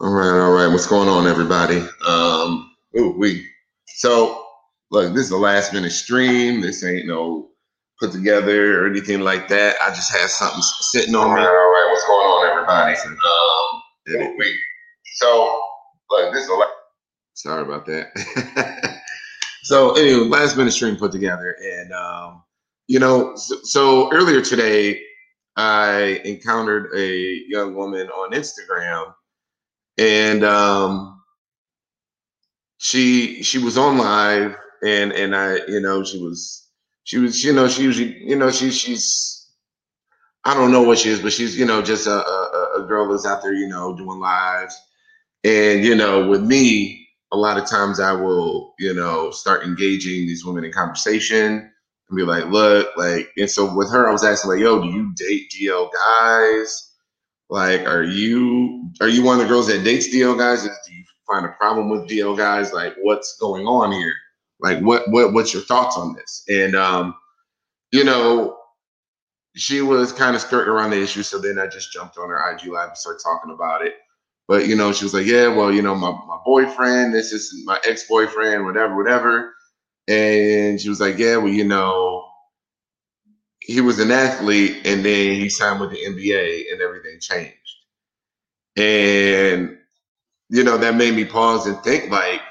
All right, all right. What's going on, everybody? Um, ooh, we. So, look, this is a last minute stream. This ain't no put together or anything like that. I just had something sitting on me. right, all right. What's going on, everybody? Um, Um, we, so, look, this is a la- sorry about that. so, anyway, last minute stream put together, and um, you know, so, so earlier today, I encountered a young woman on Instagram, and um, she she was on live, and and I, you know, she was she was, you know, she usually, you know, she she's I don't know what she is, but she's you know just a a, a girl that's out there, you know, doing lives, and you know, with me, a lot of times I will, you know, start engaging these women in conversation and be like, look, like, and so with her, I was asking like, yo, do you date DL guys? Like, are you are you one of the girls that dates DL guys? Do you find a problem with DL guys? Like, what's going on here? Like, what what what's your thoughts on this? And um, you know, she was kind of skirting around the issue. So then I just jumped on her IG live and started talking about it. But you know, she was like, "Yeah, well, you know, my my boyfriend, this is my ex boyfriend, whatever, whatever." And she was like, "Yeah, well, you know, he was an athlete, and then he signed with the NBA, and everything changed." And you know, that made me pause and think. Like,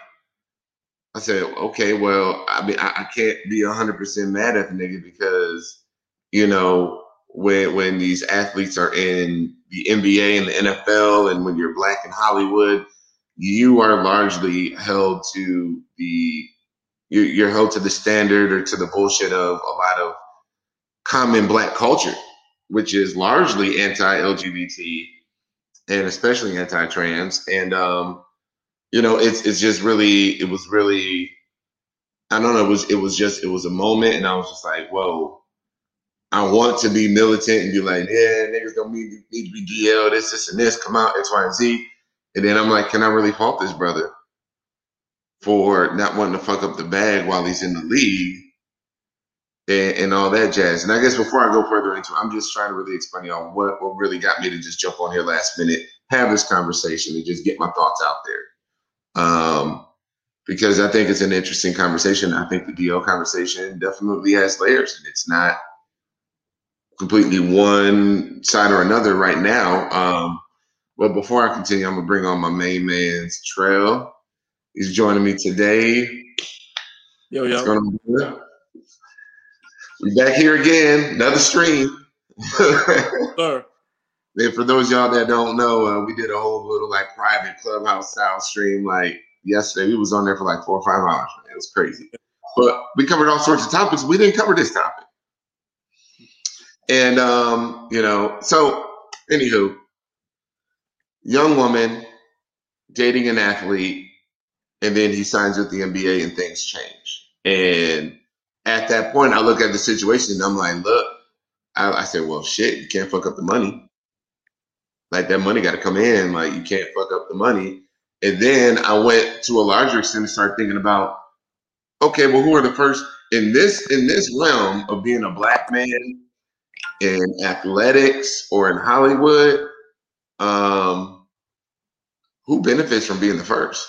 I said, "Okay, well, I mean, I, I can't be hundred percent mad at the nigga because, you know, when when these athletes are in the NBA and the NFL, and when you're black in Hollywood, you are largely held to the you- you're held to the standard or to the bullshit of a lot of common black culture, which is largely anti-LGBT and especially anti-trans. And um, you know, it's it's just really it was really I don't know, it was it was just it was a moment and I was just like, whoa. I want to be militant and be like, yeah, niggas don't need, need to be DL, this, this, and this, come out, X, Y, and Z. And then I'm like, can I really fault this brother for not wanting to fuck up the bag while he's in the league and, and all that jazz? And I guess before I go further into it, I'm just trying to really explain y'all what, what really got me to just jump on here last minute, have this conversation, and just get my thoughts out there. Um, because I think it's an interesting conversation. I think the DL conversation definitely has layers, and it's not completely one side or another right now. Um, but before I continue, I'm gonna bring on my main man's Trail. He's joining me today. Yo, yo. going on? brother? We back here again, another stream. Sir. and for those of y'all that don't know, uh, we did a whole little like private clubhouse style stream like yesterday. We was on there for like four or five hours. Man. It was crazy. But we covered all sorts of topics. We didn't cover this topic. And um, you know, so anywho, young woman dating an athlete, and then he signs with the NBA and things change. And at that point, I look at the situation and I'm like, look, I, I said, well, shit, you can't fuck up the money. Like that money got to come in. Like you can't fuck up the money. And then I went to a larger extent and started thinking about, okay, well, who are the first in this in this realm of being a black man in athletics or in Hollywood? Um, who benefits from being the first?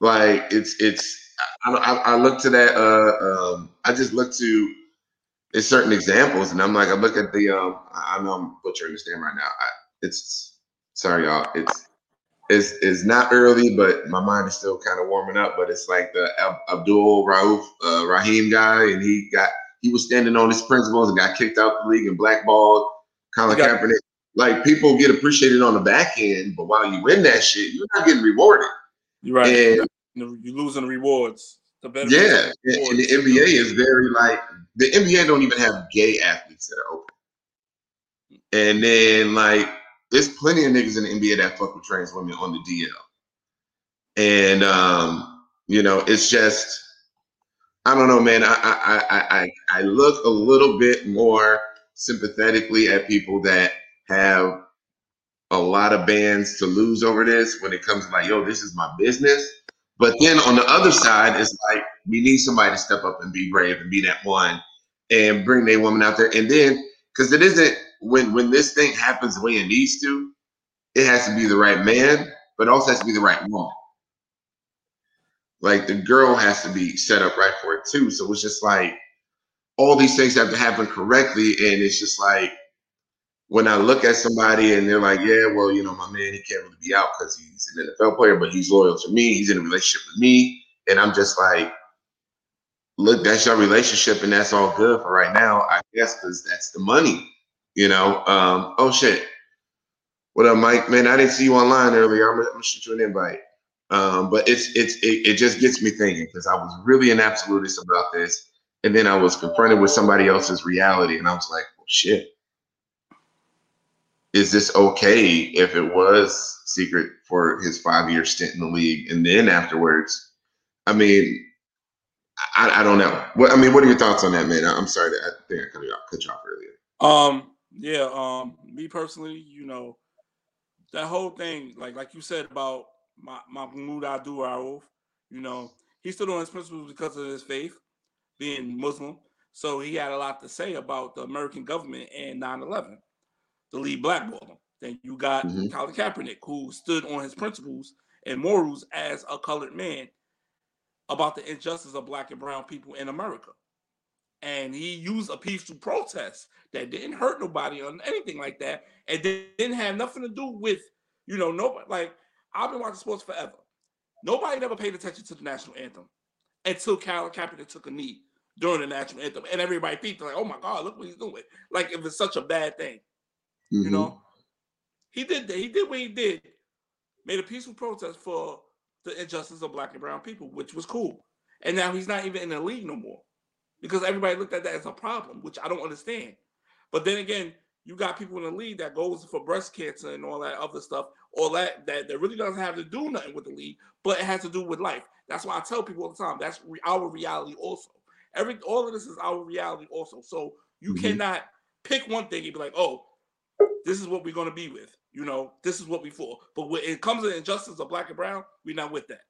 Like it's it's I, I, I look to that. Uh, um, I just look to there's certain examples, and I'm like I look at the. Um, I know I'm butchering this name right now. I, it's sorry, y'all. It's it's it's not early, but my mind is still kind of warming up. But it's like the Abdul Rauf uh, Rahim guy, and he got he was standing on his principles and got kicked out the league and blackballed. Colin got- Kaepernick. Like people get appreciated on the back end, but while you win that shit, you're not getting rewarded. You're right. And You're losing the rewards. The better yeah, and, and the NBA is very like the NBA don't even have gay athletes that are open. And then like there's plenty of niggas in the NBA that fuck with trans women on the DL. And um, you know, it's just I don't know, man. I I I I, I look a little bit more sympathetically at people that have a lot of bands to lose over this when it comes to like, yo, this is my business. But then on the other side, it's like we need somebody to step up and be brave and be that one and bring their woman out there. And then because it isn't when when this thing happens the way it needs to, it has to be the right man, but also has to be the right woman. Like the girl has to be set up right for it too. So it's just like all these things have to happen correctly, and it's just like when I look at somebody and they're like, yeah, well, you know, my man, he can't really be out because he's an NFL player, but he's loyal to me. He's in a relationship with me. And I'm just like, look, that's your relationship and that's all good for right now, I guess, because that's the money, you know? Um, oh, shit. What up, Mike? Man, I didn't see you online earlier. I'm gonna, shoot you an invite. Um, but it's it's it, it just gets me thinking because I was really an absolutist about this, and then I was confronted with somebody else's reality, and I was like, well, shit is this okay if it was secret for his five year stint in the league and then afterwards? I mean, I, I don't know. What I mean, what are your thoughts on that, man? I'm sorry that I think I cut you off, cut you off earlier. Um, yeah, um, me personally, you know, that whole thing, like like you said about my Mahmoud Abdul Rauf, you know, he stood on his principles because of his faith, being Muslim. So he had a lot to say about the American government and 9-11 the lead blackball him. Then you got mm-hmm. Colin Kaepernick, who stood on his principles and morals as a colored man about the injustice of black and brown people in America. And he used a peaceful protest that didn't hurt nobody or anything like that, and didn't have nothing to do with, you know, nobody. Like I've been watching sports forever. Nobody never paid attention to the national anthem until Colin Kaepernick took a knee during the national anthem, and everybody peeped like, "Oh my God, look what he's doing!" Like if it's such a bad thing. Mm-hmm. You know, he did he did what he did, made a peaceful protest for the injustice of black and brown people, which was cool. And now he's not even in the league no more because everybody looked at that as a problem, which I don't understand. But then again, you got people in the league that goes for breast cancer and all that other stuff, all that that, that really doesn't have to do nothing with the league, but it has to do with life. That's why I tell people all the time that's re- our reality also. Every all of this is our reality also. So you mm-hmm. cannot pick one thing and be like, oh, this is what we're going to be with. You know, this is what we for. But when it comes to injustice of black and brown, we're not with that.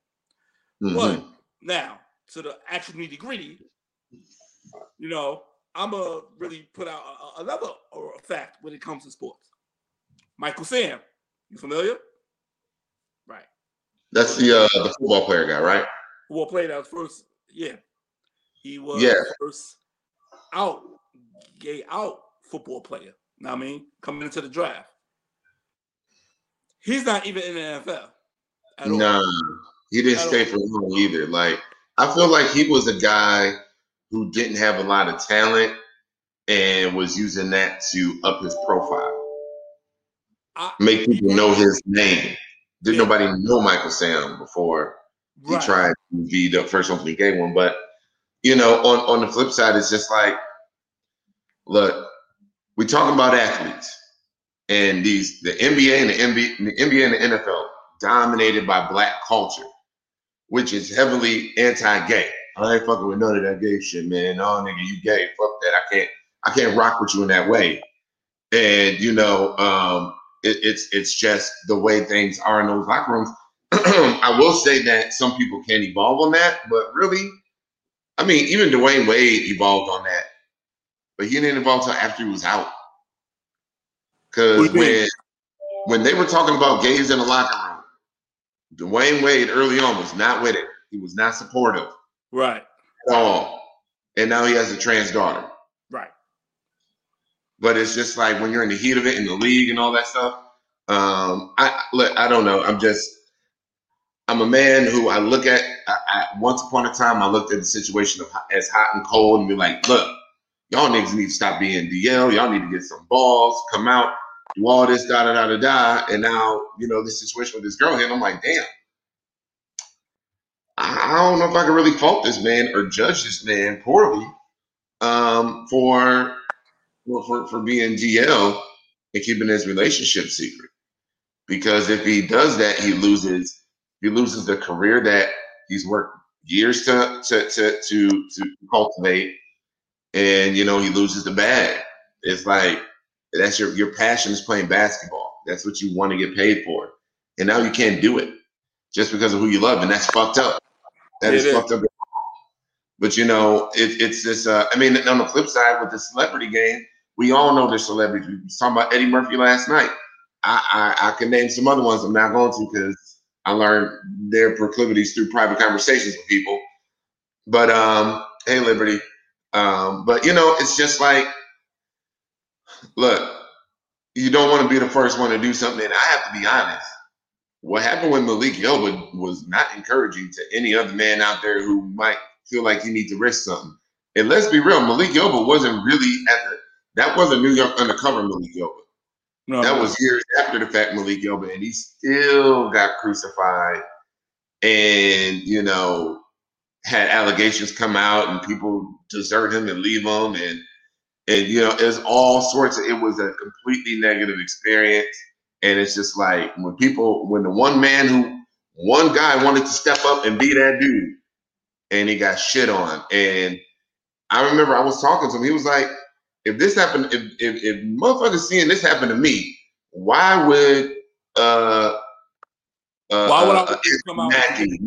Mm-hmm. But now to the actual nitty gritty, you know, I'm gonna really put out a, a, another fact when it comes to sports. Michael Sam, you familiar? Right. That's the uh, the football player guy, right? Football player that was first, yeah. He was yeah. first out, gay out football player. I mean, coming into the draft. He's not even in the NFL. No, he didn't at stay all. for long either. Like, I feel like he was a guy who didn't have a lot of talent and was using that to up his profile. I, Make people know his name. Didn't yeah. nobody know Michael Sam before he right. tried to be the first one to gave one. But you know, on, on the flip side, it's just like, look, we talking about athletes and these the NBA and the NBA, the NBA and the NFL dominated by black culture, which is heavily anti-gay. I ain't fucking with none of that gay shit, man. No, nigga, you gay. Fuck that. I can't. I can't rock with you in that way. And you know, um, it, it's it's just the way things are in those locker rooms. I will say that some people can evolve on that, but really, I mean, even Dwyane Wade evolved on that but he didn't involve until after he was out. Because when when they were talking about gays in the locker room, Dwyane Wade early on was not with it. He was not supportive. Right. At all. And now he has a trans daughter. Right. But it's just like when you're in the heat of it in the league and all that stuff. Um, I look, I don't know. I'm just I'm a man who I look at. I, I, once upon a time, I looked at the situation of as hot and cold and be like, look, y'all niggas need to stop being DL. Y'all need to get some balls, come out, do all this, da da da da da. And now, you know, this situation with this girl here, and I'm like, damn. I don't know if I can really fault this man or judge this man poorly um, for, for for being DL and keeping his relationship secret. Because if he does that, he loses he loses the career that he's worked years to to to to, to cultivate and you know he loses the bag. It's like that's your your passion is playing basketball. That's what you want to get paid for, and now you can't do it just because of who you love, and that's fucked up. That is, is fucked up. But you know, it, it's this. Uh, I mean, on the flip side, with the celebrity game, we all know there's celebrities. We were talking about Eddie Murphy last night. I, I, I can name some other ones. I'm not going to because I learned their proclivities through private conversations with people. But um, hey, Liberty. Um, but you know, it's just like, look, you don't want to be the first one to do something. And I have to be honest. What happened with Malik Yoba was not encouraging to any other man out there who might feel like you need to risk something. And let's be real, Malik Yoba wasn't really at the that wasn't New York undercover Malik Yoba. No, that was years after the fact Malik Yoba, and he still got crucified and you know had allegations come out and people desert him and leave him. And and you know it's all sorts of it was a completely negative experience. And it's just like when people when the one man who one guy wanted to step up and be that dude and he got shit on. And i remember i was talking to him. He was like if this happened if if, if motherfuckers seeing this happen to me why would uh uh, Why would I uh, come out? Mackey,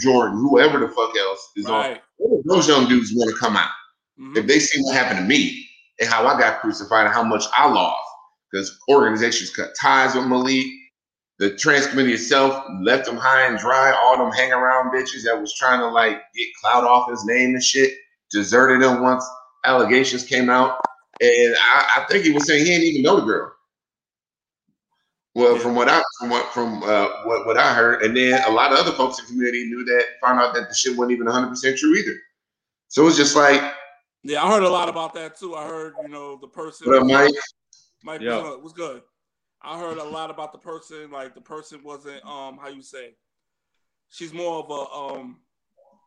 Jordan, whoever the fuck else is right. on. Those young dudes want to come out mm-hmm. if they see what happened to me and how I got crucified and how much I lost because organizations cut ties with Malik. The trans committee itself left him high and dry. All them hang around bitches that was trying to like get clout off his name and shit deserted him once allegations came out. And I, I think he was saying he didn't even know the girl. Well, yeah. from what I from what from uh, what what I heard, and then a lot of other folks in the community knew that, found out that the shit wasn't even 100 percent true either. So it's just like, yeah, I heard a lot about that too. I heard you know the person. What up, Mike? Mike yeah. was good. I heard a lot about the person. Like the person wasn't um how you say, she's more of a um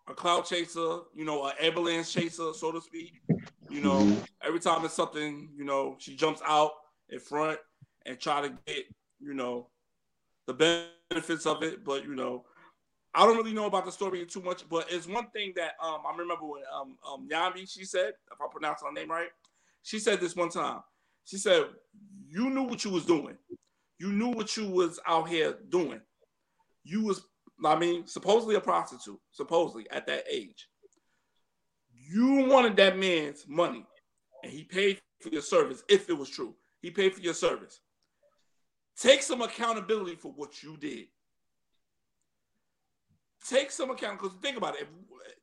a clout chaser, you know, an ambulance chaser, so to speak. You know, mm-hmm. every time it's something, you know, she jumps out in front and try to get you know, the benefits of it. But you know, I don't really know about the story too much. But it's one thing that um, I remember when um, um, Yami she said, if I pronounce her name right, she said this one time. She said, "You knew what you was doing. You knew what you was out here doing. You was, I mean, supposedly a prostitute, supposedly at that age. You wanted that man's money, and he paid for your service. If it was true, he paid for your service. Take some accountability for what you did. Take some account because think about it. If,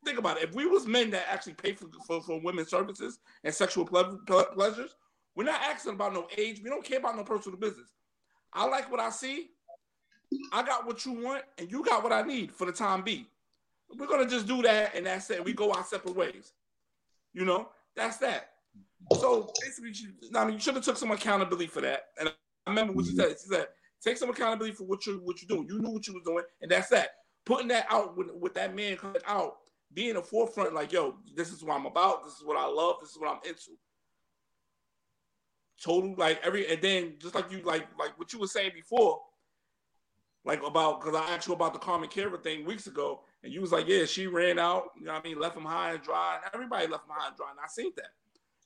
think about it. If we was men that actually pay for, for, for women's services and sexual ple- ple- pleasures, we're not asking about no age. We don't care about no personal business. I like what I see. I got what you want, and you got what I need for the time being. We're gonna just do that, and that's it. We go our separate ways. You know, that's that. So basically, I mean, you should have took some accountability for that. And remember what she mm-hmm. said. She said, "Take some accountability for what you what you're doing. You knew what you was doing, and that's that. Putting that out with, with that man coming out, being a forefront, like, yo, this is what I'm about. This is what I love. This is what I'm into. Total, like every, and then just like you, like like what you were saying before, like about because I asked you about the Carmen Carrera thing weeks ago, and you was like, yeah, she ran out. You know what I mean? Left him high and dry, and everybody left him high and dry, and I seen that.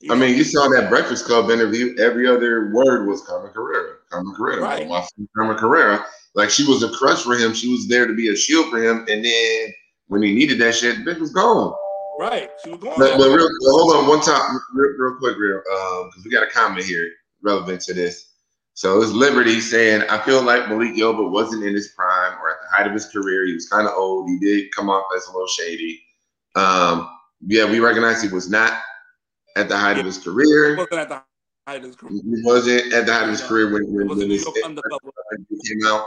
You I mean, you saw that Breakfast Club interview. Every other word was Carmen Carrera. Carmen Carrera. Right. My Carmen Carrera. Like she was a crush for him. She was there to be a shield for him. And then when he needed that shit, bitch was gone. Right. She was gone. But, but real, hold on one time, real, real quick, real, because um, we got a comment here relevant to this. So it's Liberty saying, I feel like Malik Yoba wasn't in his prime or at the height of his career. He was kind of old. He did come off as a little shady. Um, yeah, we recognize he was not at the height of his career. He wasn't at the height of his career. He wasn't at the height of his career when, when, when his came out.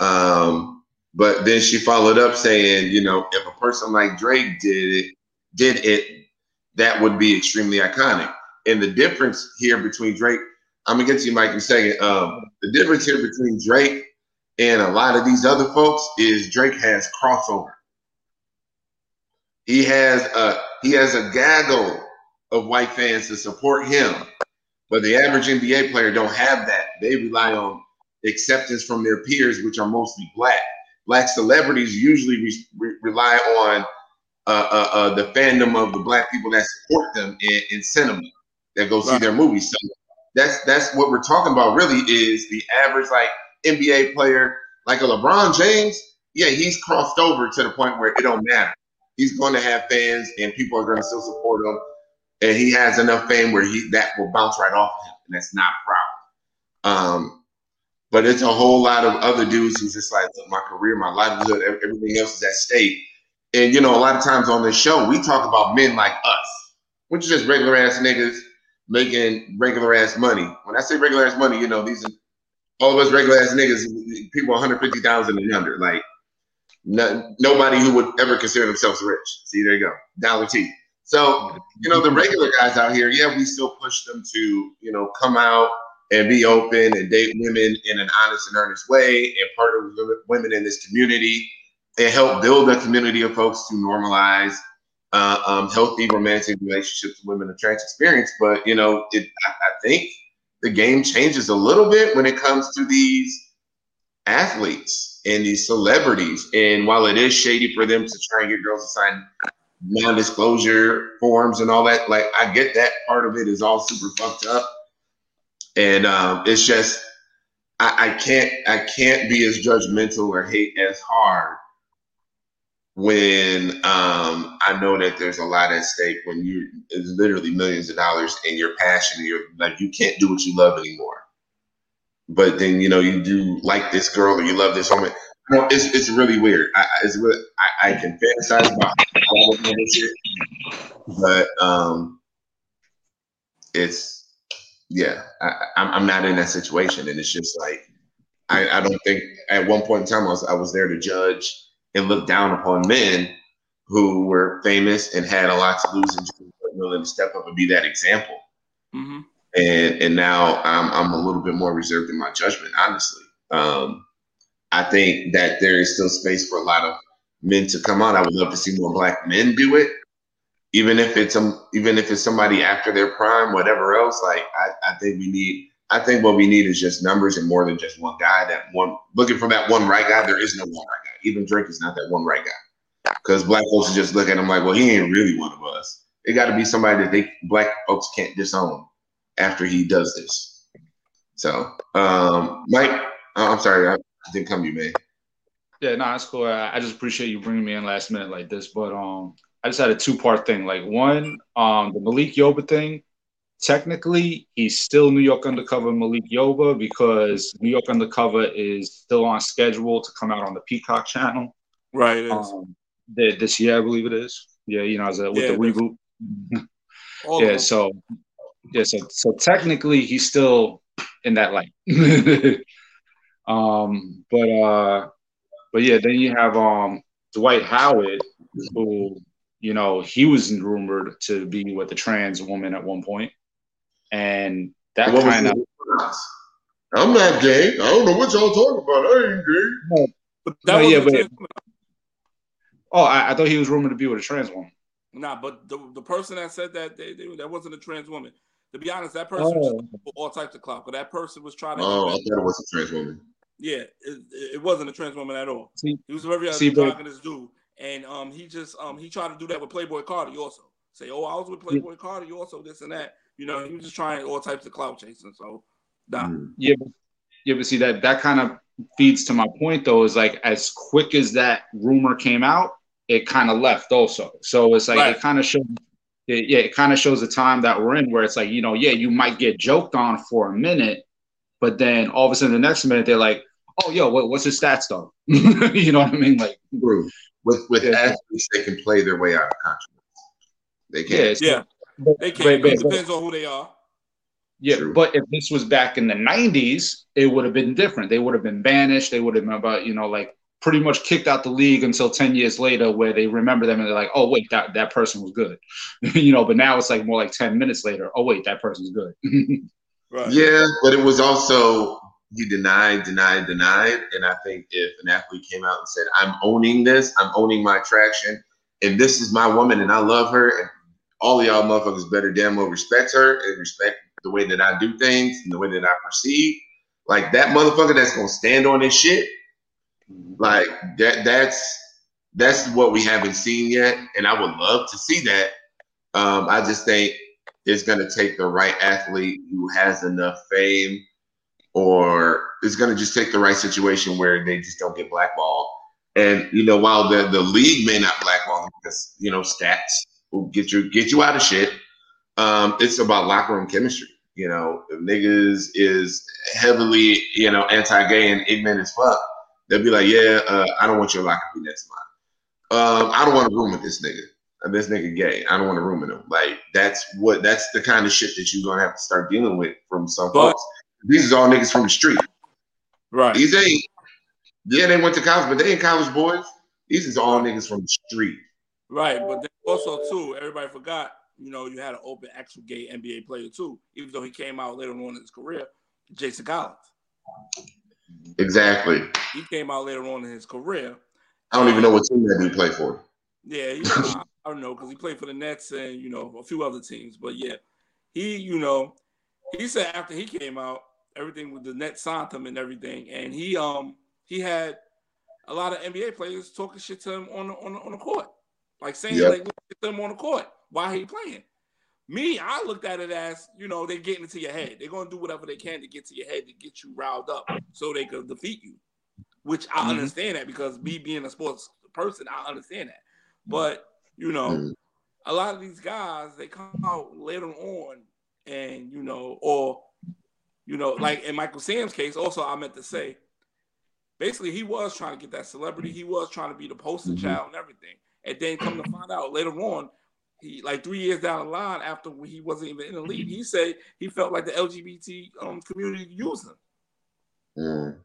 Um, but then she followed up saying, you know, if a person like Drake did it, did it, that would be extremely iconic. And the difference here between Drake, I'm gonna get to you, Mike, in a second. Um, the difference here between Drake and a lot of these other folks is Drake has crossover. He has a he has a gaggle of white fans to support him. But the average NBA player don't have that. They rely on acceptance from their peers, which are mostly black. Black celebrities usually re- re- rely on uh, uh, uh, the fandom of the black people that support them in, in cinema that go see right. their movies. So that's that's what we're talking about. Really, is the average like NBA player, like a LeBron James. Yeah, he's crossed over to the point where it don't matter. He's going to have fans, and people are going to still support him and he has enough fame where he that will bounce right off of him, and that's not a problem. Um, But it's a whole lot of other dudes who's just like, look, my career, my livelihood, everything else is at stake. And you know, a lot of times on this show, we talk about men like us, which is just regular ass niggas making regular ass money. When I say regular ass money, you know, these are all of us regular ass niggas, people 150,000 and under. Like no, nobody who would ever consider themselves rich. See, there you go, dollar T. So you know, the regular guys out here, yeah, we still push them to you know come out and be open and date women in an honest and earnest way and partner with women in this community and help build a community of folks to normalize uh, um, healthy romantic relationships with women of trans experience. But you know, it, I, I think the game changes a little bit when it comes to these athletes and these celebrities. And while it is shady for them to try and get girls to sign non-disclosure forms and all that, like I get that part of it is all super fucked up. And um, it's just I, I can't I can't be as judgmental or hate as hard when um, I know that there's a lot at stake when you it's literally millions of dollars and your passion, you're like you can't do what you love anymore. But then you know you do like this girl or you love this woman. Know, it's it's really weird. I, it's really I, I can fantasize about all this shit, but um, it's yeah. I, I'm I'm not in that situation, and it's just like I, I don't think at one point in time I was I was there to judge and look down upon men who were famous and had a lot to lose and willing to step up and be that example. Mm-hmm. And and now I'm I'm a little bit more reserved in my judgment, honestly. Um, I think that there is still space for a lot of men to come on. I would love to see more black men do it, even if it's um, even if it's somebody after their prime, whatever else. Like I, I think we need. I think what we need is just numbers and more than just one guy. That one looking for that one right guy. There is no one right guy. Even Drake is not that one right guy. Because black folks just look at him like, well, he ain't really one of us. It got to be somebody that they black folks can't disown after he does this. So, um, Mike, uh, I'm sorry, didn't come you, man. Yeah, no, that's cool. I, I, just appreciate you bringing me in last minute like this. But um, I just had a two part thing. Like one, um, the Malik Yoba thing. Technically, he's still New York Undercover Malik Yoba because New York Undercover is still on schedule to come out on the Peacock channel. Right. Um, this year, I believe it is. Yeah, you know, as a, with yeah, the reboot. yeah. So, yeah. So, so technically, he's still in that light. um, but uh, but yeah, then you have um Dwight Howard, who you know he was rumored to be with a trans woman at one point and that kind of. I'm not gay. I don't know what y'all talking about. I ain't gay. No, but that no, yeah, but, oh, I, I, thought he was rumored to be with a trans woman. Nah, but the, the person that said that they, they, that wasn't a trans woman. To be honest, that person oh. was all types of clout. But that person was trying to. Oh, I thought it was a trans woman. Yeah, it, it wasn't a trans woman at all. See, he was a very see, this dude, and um, he just um, he tried to do that with Playboi Carti also. Say, oh, I was with Playboi yeah. Carti also, this and that. You know, he was just trying all types of clout chasing. So, nah. Mm. Yeah, but, yeah, but see that that kind of feeds to my point though. Is like as quick as that rumor came out, it kind of left also. So it's like right. it kind of shows. It, yeah, it kind of shows the time that we're in, where it's like you know, yeah, you might get joked on for a minute, but then all of a sudden the next minute they're like, oh, yo, what, what's his stats though? you know what I mean? Like, with with yeah. athletes, they can play their way out of controversy. They can. Yeah, they can. But, it depends on who they are. Yeah, True. but if this was back in the '90s, it would have been different. They would have been banished. They would have been about you know like pretty much kicked out the league until 10 years later where they remember them and they're like oh wait that, that person was good you know but now it's like more like 10 minutes later oh wait that person's good right. yeah but it was also he denied denied denied and i think if an athlete came out and said i'm owning this i'm owning my attraction and this is my woman and i love her and all y'all motherfuckers better damn well respect her and respect the way that I do things and the way that I perceive. Like that motherfucker that's gonna stand on his shit. Like that that's that's what we haven't seen yet. And I would love to see that. Um, I just think it's gonna take the right athlete who has enough fame or it's gonna just take the right situation where they just don't get blackballed. And you know, while the, the league may not blackball them because you know stats will get you get you out of shit. Um, it's about locker room chemistry. You know, if niggas is heavily, you know, anti-gay and ignorant as fuck, they'll be like, yeah, uh, I don't want your locker to be next to mine. Um, I don't want to room with this nigga. Uh, this nigga gay. I don't want to room with him. Like that's what that's the kind of shit that you're gonna have to start dealing with from some but, folks. These is all niggas from the street. Right. These ain't yeah, they went to college, but they ain't college boys. These is all niggas from the street. Right, but then also too, everybody forgot you know, you had an open actual gay NBA player too, even though he came out later on in his career, Jason Collins. Exactly. He came out later on in his career. I don't even know what team that dude play for. Yeah, he, I, I don't know because he played for the Nets and you know a few other teams. But yeah, he you know he said after he came out, everything with the Nets signed him and everything, and he um he had a lot of NBA players talking shit to him on the, on the, on the court, like saying yep. like to him on the court why he playing. Me, I looked at it as, you know, they're getting into your head. They're gonna do whatever they can to get to your head to get you riled up so they can defeat you. Which I mm-hmm. understand that because me being a sports person, I understand that. But you know, mm-hmm. a lot of these guys they come out later on and you know, or you know, like in Michael Sam's case, also I meant to say, basically he was trying to get that celebrity, he was trying to be the poster mm-hmm. child and everything. And then come to find out later on, he like three years down the line after he wasn't even in the league, he said he felt like the LGBT um, community used him. Mm.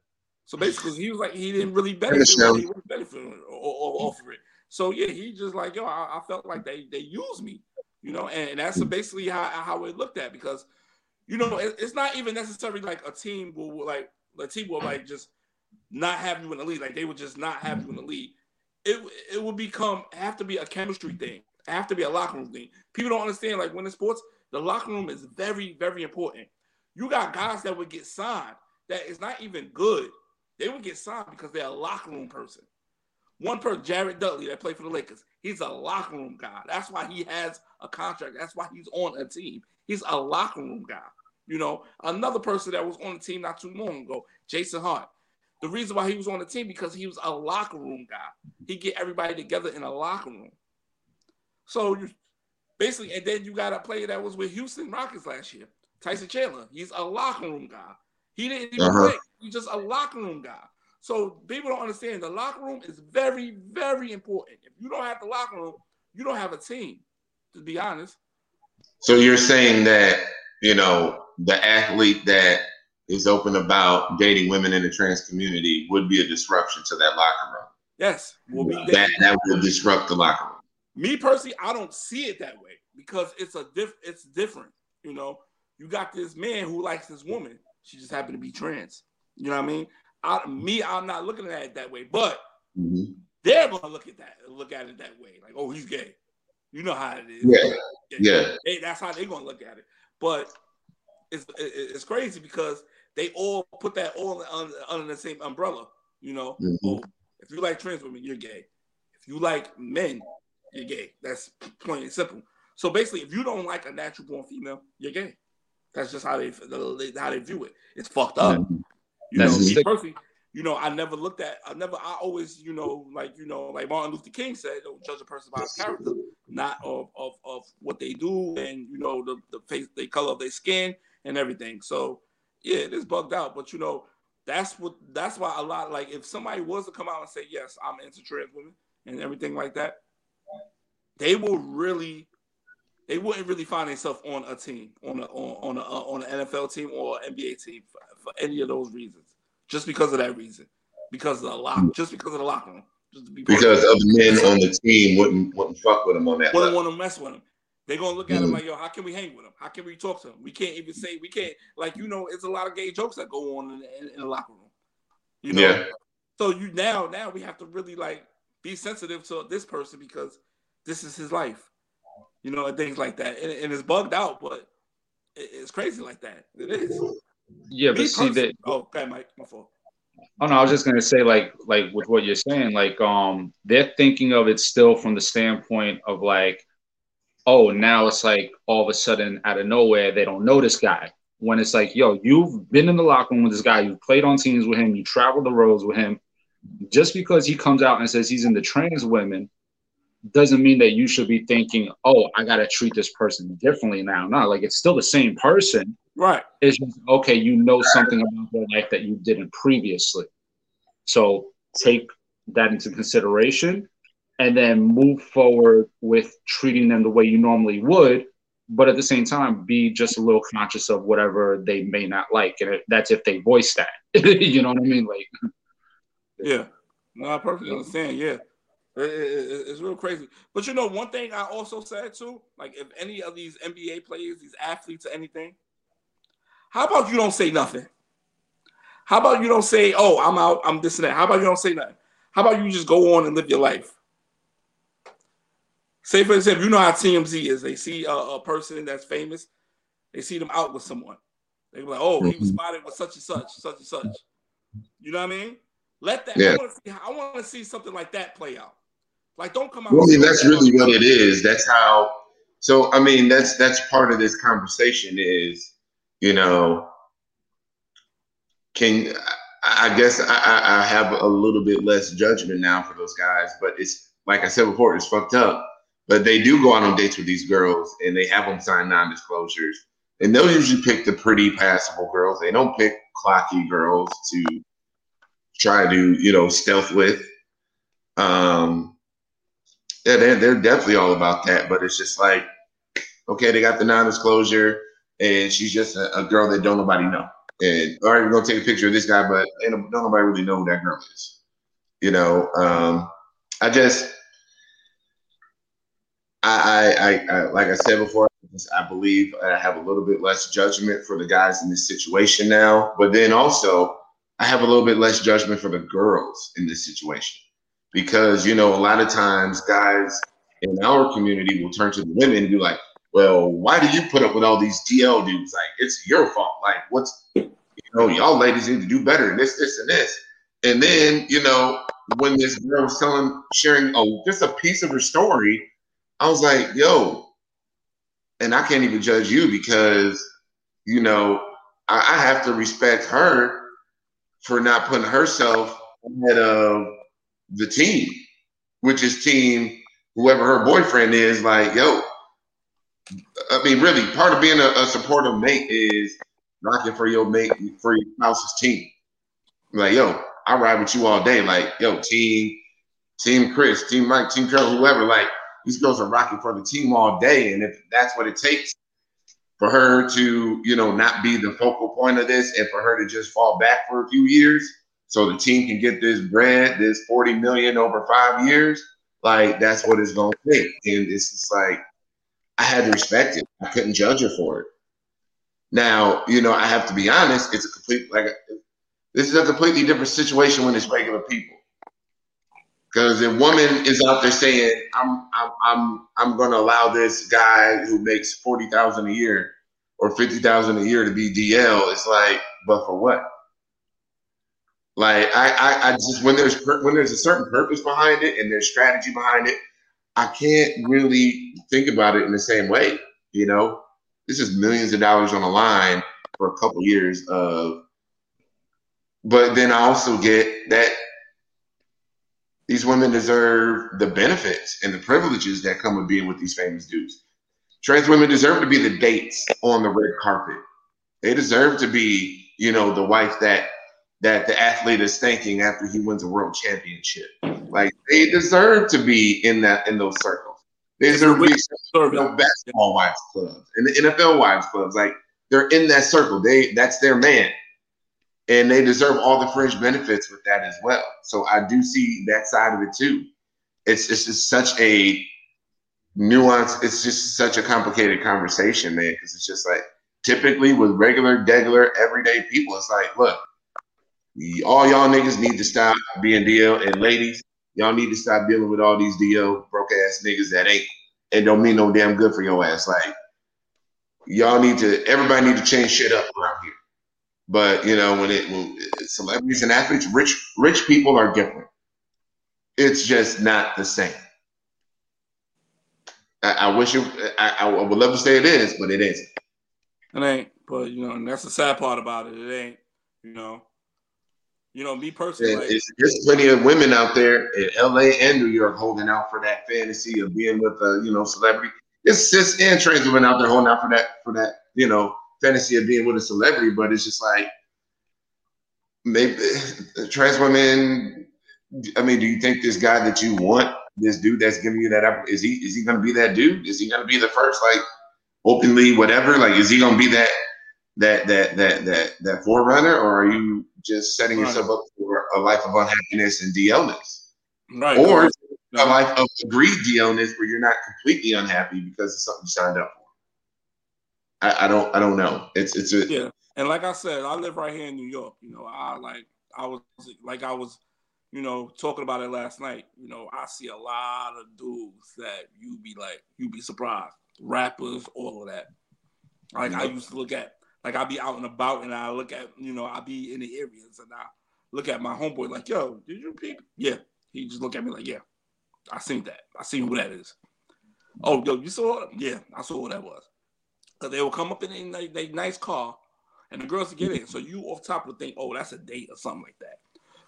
So basically, he was like he didn't really benefit. He was benefiting off of it. So yeah, he just like yo, I, I, felt like they they used me, you know, and, and that's basically how how it looked at because, you know, it, it's not even necessarily like a team will like a team will like just not have you in the league, like they would just not have you in the league. It it would become have to be a chemistry thing have to be a locker room thing. People don't understand, like when in sports, the locker room is very, very important. You got guys that would get signed that is not even good. They would get signed because they're a locker room person. One person, Jared Dudley, that played for the Lakers, he's a locker room guy. That's why he has a contract. That's why he's on a team. He's a locker room guy. You know, another person that was on the team not too long ago, Jason Hart. The reason why he was on the team because he was a locker room guy. He get everybody together in a locker room. So you basically, and then you got a player that was with Houston Rockets last year, Tyson Chandler. He's a locker room guy. He didn't even uh-huh. play. He's just a locker room guy. So people don't understand the locker room is very, very important. If you don't have the locker room, you don't have a team. To be honest. So you're saying that you know the athlete that is open about dating women in the trans community would be a disruption to that locker room. Yes, will be that that would disrupt the locker room. Me personally, I don't see it that way because it's a diff it's different. You know, you got this man who likes this woman. She just happened to be trans. You know what I mean? I, me, I'm not looking at it that way, but mm-hmm. they're gonna look at that, look at it that way. Like, oh, he's gay. You know how it is. Yeah, yeah. They, that's how they're gonna look at it. But it's it's crazy because they all put that all under, under the same umbrella. You know, mm-hmm. oh, if you like trans women, you're gay. If you like men, you're gay. That's plain and simple. So basically, if you don't like a natural born female, you're gay. That's just how they how they view it. It's fucked up. Mm-hmm. You That's know, me personally, you know, I never looked at. I never. I always, you know, like you know, like Martin Luther King said, don't judge a person by his character, not of of, of what they do and you know the the face, the color of their skin and everything. So yeah, it is bugged out. But you know, that's what that's why a lot like if somebody was to come out and say yes, I'm into trans women and everything like that, they will really they wouldn't really find themselves on a team, on a on on a on an NFL team or NBA team for, any of those reasons. Just because of that reason, because of the lock, just because of the locker room, just be because of the men on the team wouldn't wouldn't fuck with them on that. Wouldn't want to mess with them. They're gonna look at mm-hmm. him like, yo, how can we hang with him? How can we talk to him? We can't even say we can't. Like you know, it's a lot of gay jokes that go on in, in, in the locker room. You know, yeah. so you now now we have to really like be sensitive to this person because this is his life, you know, and things like that. And, and it's bugged out, but it's crazy like that. It is. Yeah, but see that. Oh, okay, Mike, my fault. Oh no, I was just gonna say, like, like with what you're saying, like, um, they're thinking of it still from the standpoint of like, oh, now it's like all of a sudden out of nowhere they don't know this guy. When it's like, yo, you've been in the locker room with this guy, you played on teams with him, you traveled the roads with him. Just because he comes out and says he's into trans women doesn't mean that you should be thinking, oh, I got to treat this person differently now. No, like it's still the same person. Right. It's just okay, you know something about their life that you didn't previously. So take that into consideration and then move forward with treating them the way you normally would but at the same time be just a little conscious of whatever they may not like and that's if they voice that. You know what i mean? Like yeah. No i perfectly understand. Yeah. It, it, it's real crazy. But you know one thing i also said too like if any of these nba players these athletes or anything how about you don't say nothing how about you don't say oh i'm out i'm this and that how about you don't say nothing how about you just go on and live your life Say for example, you know how TMZ is. They see a, a person that's famous, they see them out with someone. They are like, "Oh, he was mm-hmm. spotted with such and such, such and such." You know what I mean? Let that. Yeah. I want to see, see something like that play out. Like, don't come out. Well, I mean, that's really what it is. That's how. So, I mean, that's that's part of this conversation. Is you know, can I guess I, I have a little bit less judgment now for those guys, but it's like I said before, it's fucked up but they do go out on dates with these girls and they have them sign non-disclosures. And they'll usually pick the pretty, passable girls. They don't pick clocky girls to try to, you know, stealth with. Um, yeah, they're, they're definitely all about that. But it's just like, okay, they got the non-disclosure, and she's just a, a girl that don't nobody know. And all right, we're gonna take a picture of this guy, but don't nobody really know who that girl is. You know, um, I just I, I, I, like I said before, I believe I have a little bit less judgment for the guys in this situation now. But then also, I have a little bit less judgment for the girls in this situation because you know a lot of times guys in our community will turn to the women and be like, "Well, why do you put up with all these DL dudes? Like, it's your fault. Like, what's you know, y'all ladies need to do better and this, this, and this." And then you know when this girl was telling, sharing, oh, just a piece of her story I was like, yo, and I can't even judge you because, you know, I, I have to respect her for not putting herself ahead of the team, which is team whoever her boyfriend is. Like, yo, I mean, really, part of being a, a supportive mate is rocking for your mate for your spouse's team. Like, yo, I ride with you all day. Like, yo, team, team Chris, team Mike, team Carol, whoever. Like, these girls are rocking for the team all day. And if that's what it takes for her to, you know, not be the focal point of this and for her to just fall back for a few years so the team can get this bread, this 40 million over five years, like that's what it's gonna take. And it's just like I had to respect it. I couldn't judge her for it. Now, you know, I have to be honest, it's a complete like this is a completely different situation when it's regular people. Because a woman is out there saying, "I'm I'm I'm I'm going to allow this guy who makes forty thousand a year or fifty thousand a year to be DL," it's like, but for what? Like I, I I just when there's when there's a certain purpose behind it and there's strategy behind it, I can't really think about it in the same way. You know, this is millions of dollars on the line for a couple years of. But then I also get that these women deserve the benefits and the privileges that come with being with these famous dudes. Trans women deserve to be the dates on the red carpet. They deserve to be, you know, the wife that that the athlete is thanking after he wins a world championship. Like they deserve to be in that in those circles. They deserve to be know, basketball wives clubs and the NFL wives clubs. Like they're in that circle. They that's their man and they deserve all the fringe benefits with that as well. So I do see that side of it too. It's it's just such a nuance. It's just such a complicated conversation, man. Because it's just like typically with regular, regular, everyday people, it's like, look, all y'all niggas need to stop being DL, and ladies, y'all need to stop dealing with all these DL broke ass niggas that ain't and don't mean no damn good for your ass. Like y'all need to, everybody need to change shit up around here. But you know, when it when celebrities and athletes, rich rich people are different. It's just not the same. I, I wish it. I, I, would love to say it is, but it isn't. It ain't. But you know, and that's the sad part about it. It ain't. You know. You know, me personally, like, there's plenty of women out there in LA and New York holding out for that fantasy of being with a you know celebrity. It's cis and trans women out there holding out for that for that you know fantasy of being with a celebrity, but it's just like maybe trans women. I mean, do you think this guy that you want, this dude that's giving you that, is he is he going to be that dude? Is he going to be the first like openly whatever? Like, is he going to be that that that that that that forerunner, or are you just setting right. yourself up for a life of unhappiness and DLness? Right. Or a life of agreed DLness where you're not completely unhappy because it's something you signed up for. I, I don't I don't know. It's it's a, yeah. And like I said, I live right here in New York. You know, I like I was like I was, you know, talking about it last night. You know, I see a lot of dudes that you be like, you'd be surprised. Rappers, all of that. Like I used to look at like I'll be out and about and I look at, you know, I'll be in the areas and I look at my homeboy like, yo, did you peep? Yeah. He just look at me like, yeah, I seen that. I seen who that is. Oh, yo, you saw it? Yeah, I saw who that was. Cause they will come up in a, nice car and the girls get in. So you off top would think, oh, that's a date or something like that.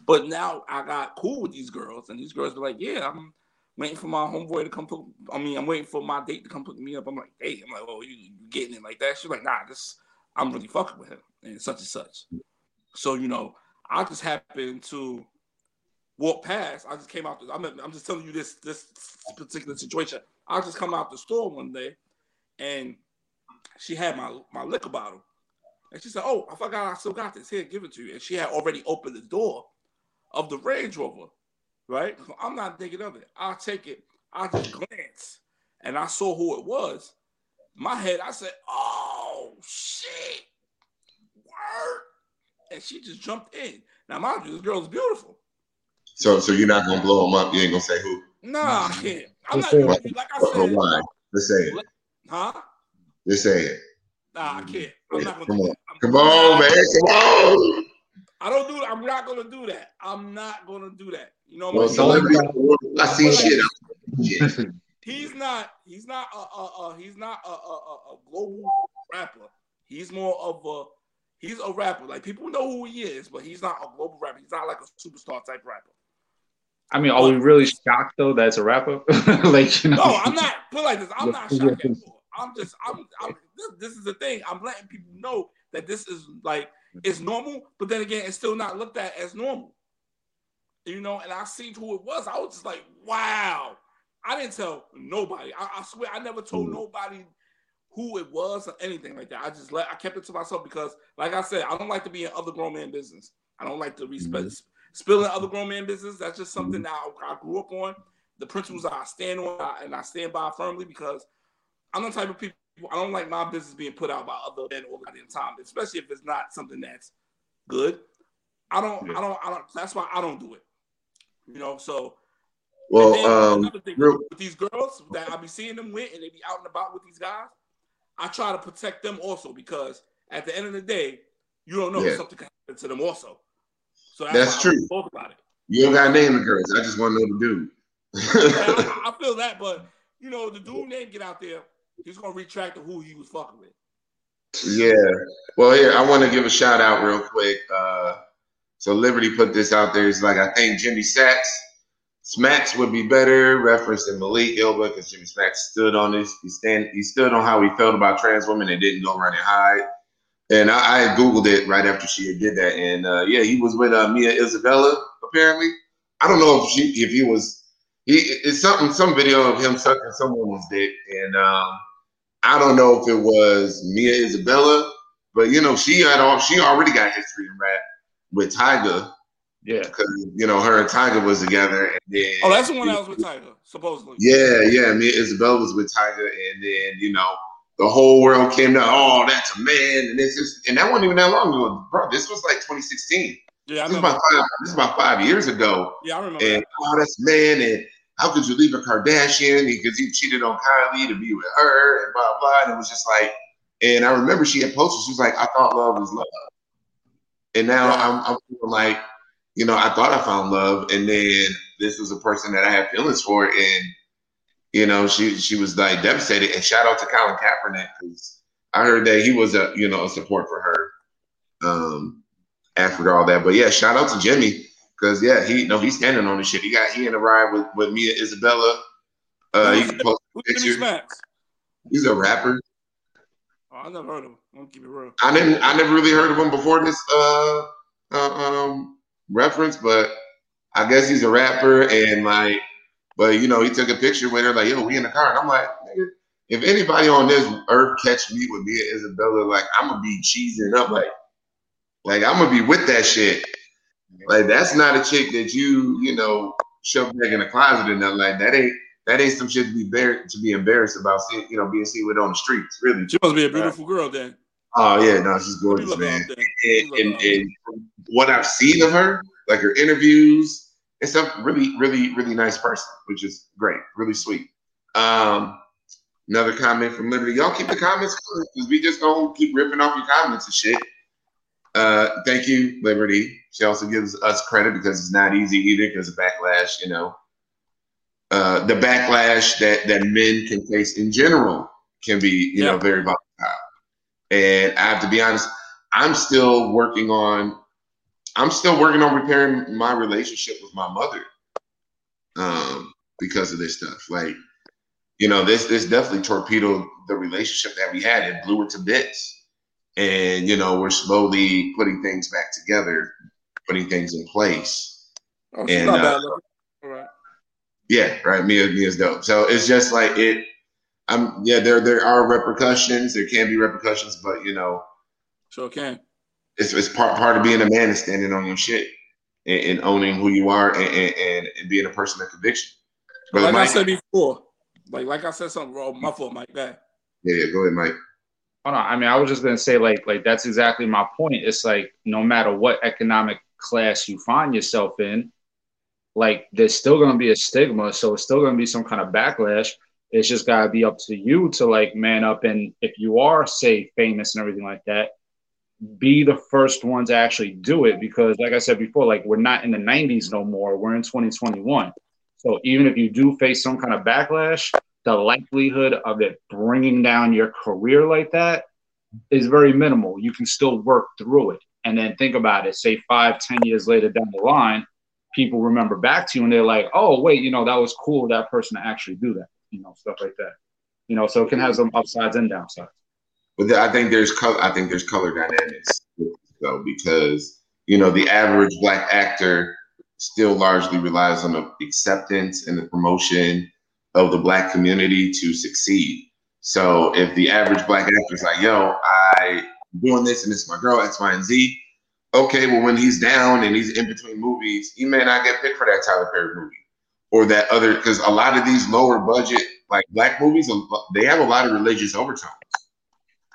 But now I got cool with these girls, and these girls be like, yeah, I'm waiting for my homeboy to come put. I mean, I'm waiting for my date to come put me up. I'm like, hey, I'm like, oh, you, you getting it like that? She's like, nah, this I'm really fucking with him and such and such. So you know, I just happened to walk past. I just came out. The, I'm, I'm just telling you this this particular situation. I just come out the store one day, and she had my my liquor bottle, and she said, "Oh, I forgot I still got this. Here, give it to you." And she had already opened the door of the Range Rover, right? So I'm not thinking of it. I'll take it. I just glance, and I saw who it was. My head, I said, "Oh shit, word!" And she just jumped in. Now, mind you, this girl's beautiful. So, so you're not gonna blow them up? You ain't gonna say who? Nah, I can't. I'm not gonna, like I said. Why? Let's say it. Huh? Just say it. Nah, I can't. I'm not gonna. Come on, come on, man, come on. I don't do. I'm not gonna do that. I'm not gonna do that. You know, well, celebrity. I see shit. He's not. He's not. A, a, a he's not a, a, a global rapper. He's more of a. He's a rapper. Like people know who he is, but he's not a global rapper. He's not like a superstar type rapper. I mean, are we really shocked though that it's a rapper? like, you know? No, I'm not. Put like this. I'm not shocked. I'm just. I'm. I'm this, this is the thing. I'm letting people know that this is like it's normal, but then again, it's still not looked at as normal. You know, and I seen who it was. I was just like, wow. I didn't tell nobody. I, I swear, I never told mm. nobody who it was or anything like that. I just let I kept it to myself because, like I said, I don't like to be in other grown man business. I don't like to be mm-hmm. spilling other grown man business. That's just something mm-hmm. that I, I, grew up on. The principles I stand on and I stand by firmly because I'm the type of people I don't like my business being put out by other men all the time, especially if it's not something that's good. I don't, yeah. I don't, I don't. That's why I don't do it. You know, so. Well, um, thing, with these girls that I be seeing them with, and they be out and about with these guys, I try to protect them also because at the end of the day, you don't know yeah. something can happen to them also. So that's, that's true. Talk about it. You don't got to name the girls. I just want to know the dude. I, I, feel that, but you know, the dude name get out there he's gonna retract to who he was fucking with. Yeah. Well, here I want to give a shout out real quick. Uh, so Liberty put this out there. It's like I think Jimmy Sachs, Smacks would be better, referencing Malik Yoba because Jimmy Smacks stood on this. He stand he stood on how he felt about trans women and didn't go run and hide. And I, I googled it right after she did that, and uh, yeah, he was with uh, Mia Isabella apparently. I don't know if she if he was he it's something some video of him sucking someone's dick, and um, I don't know if it was Mia Isabella, but you know she had all she already got history in rap with Tyga. Yeah, because you know her and Tyga was together, and then oh, that's the one that was with Tyga, supposedly. Yeah, yeah, Mia Isabella was with Tyga, and then you know the whole world came down. oh that's a man, and it's just and that wasn't even that long ago, bro. This was like 2016. Yeah, this is about five. This is about five years ago. Yeah, I remember. And oh, that's a man, and how could you leave a Kardashian because he cheated on Kylie to be with her and blah blah. And it was just like, and I remember she had posted, she was like, I thought love was love. And now I'm, I'm feeling like, you know, I thought I found love, and then this was a person that I had feelings for, and you know, she she was like devastated. And shout out to Colin Kaepernick because I heard that he was a you know a support for her um after all that. But yeah, shout out to Jimmy Cause yeah, he no, he's standing on the shit. He got he in a ride with with Mia Isabella. Uh, he can post. He's a rapper. Oh, I never heard of him. I'm keep it real. I didn't. I never really heard of him before this uh, uh um reference, but I guess he's a rapper and like, but you know, he took a picture with her like, yo, we in the car, and I'm like, nigga, if anybody on this earth catch me with me and Isabella, like I'm gonna be cheesing up, like, like I'm gonna be with that shit. Like that's not a chick that you, you know, shove back in the closet or nothing like that. Ain't that ain't some shit to be bar- to be embarrassed about, seeing, you know, being seen with on the streets. Really, she must be a beautiful girl then. Oh yeah, no, she's gorgeous, man. And, and, and, what I've seen of her, like her interviews and stuff, really, really, really nice person, which is great, really sweet. Um, another comment from Liberty. Y'all keep the comments coming because we just gonna keep ripping off your comments and shit. Uh, thank you, Liberty. She also gives us credit because it's not easy either because of backlash, you know. Uh, the backlash that, that men can face in general can be, you yeah. know, very volatile. And I have to be honest, I'm still working on I'm still working on repairing my relationship with my mother. Um, because of this stuff. Like, you know, this this definitely torpedoed the relationship that we had. It blew it to bits and you know we're slowly putting things back together, putting things in place. Oh, and uh, right. yeah, right. Mia Mia's dope. So it's just like it. I'm yeah. There there are repercussions. There can be repercussions, but you know, sure can. It's it's part part of being a man is standing on your shit and, and owning who you are and, and, and, being a person of conviction. But like Mike, I said before, like like I said something wrong. My fault, Mike. Go. Yeah, yeah, go ahead, Mike. Oh no, I mean I was just gonna say like like that's exactly my point. It's like no matter what economic class you find yourself in, like there's still gonna be a stigma, so it's still gonna be some kind of backlash. It's just gotta be up to you to like man up and if you are say famous and everything like that, be the first one to actually do it because like I said before, like we're not in the 90s no more. We're in 2021. So even if you do face some kind of backlash, the likelihood of it bringing down your career like that is very minimal. You can still work through it. And then think about it, say five, ten years later down the line, people remember back to you and they're like, oh, wait, you know, that was cool that person to actually do that, you know, stuff like that. You know, so it can have some upsides and downsides. But I think there's color. I think there's color dynamics though, because you know the average black actor still largely relies on the acceptance and the promotion of the black community to succeed. So if the average black actor is like, yo, I'm doing this and this is my girl, X, Y, and Z. Okay, well, when he's down and he's in between movies, he may not get picked for that Tyler Perry movie or that other because a lot of these lower budget like black movies, they have a lot of religious overtones.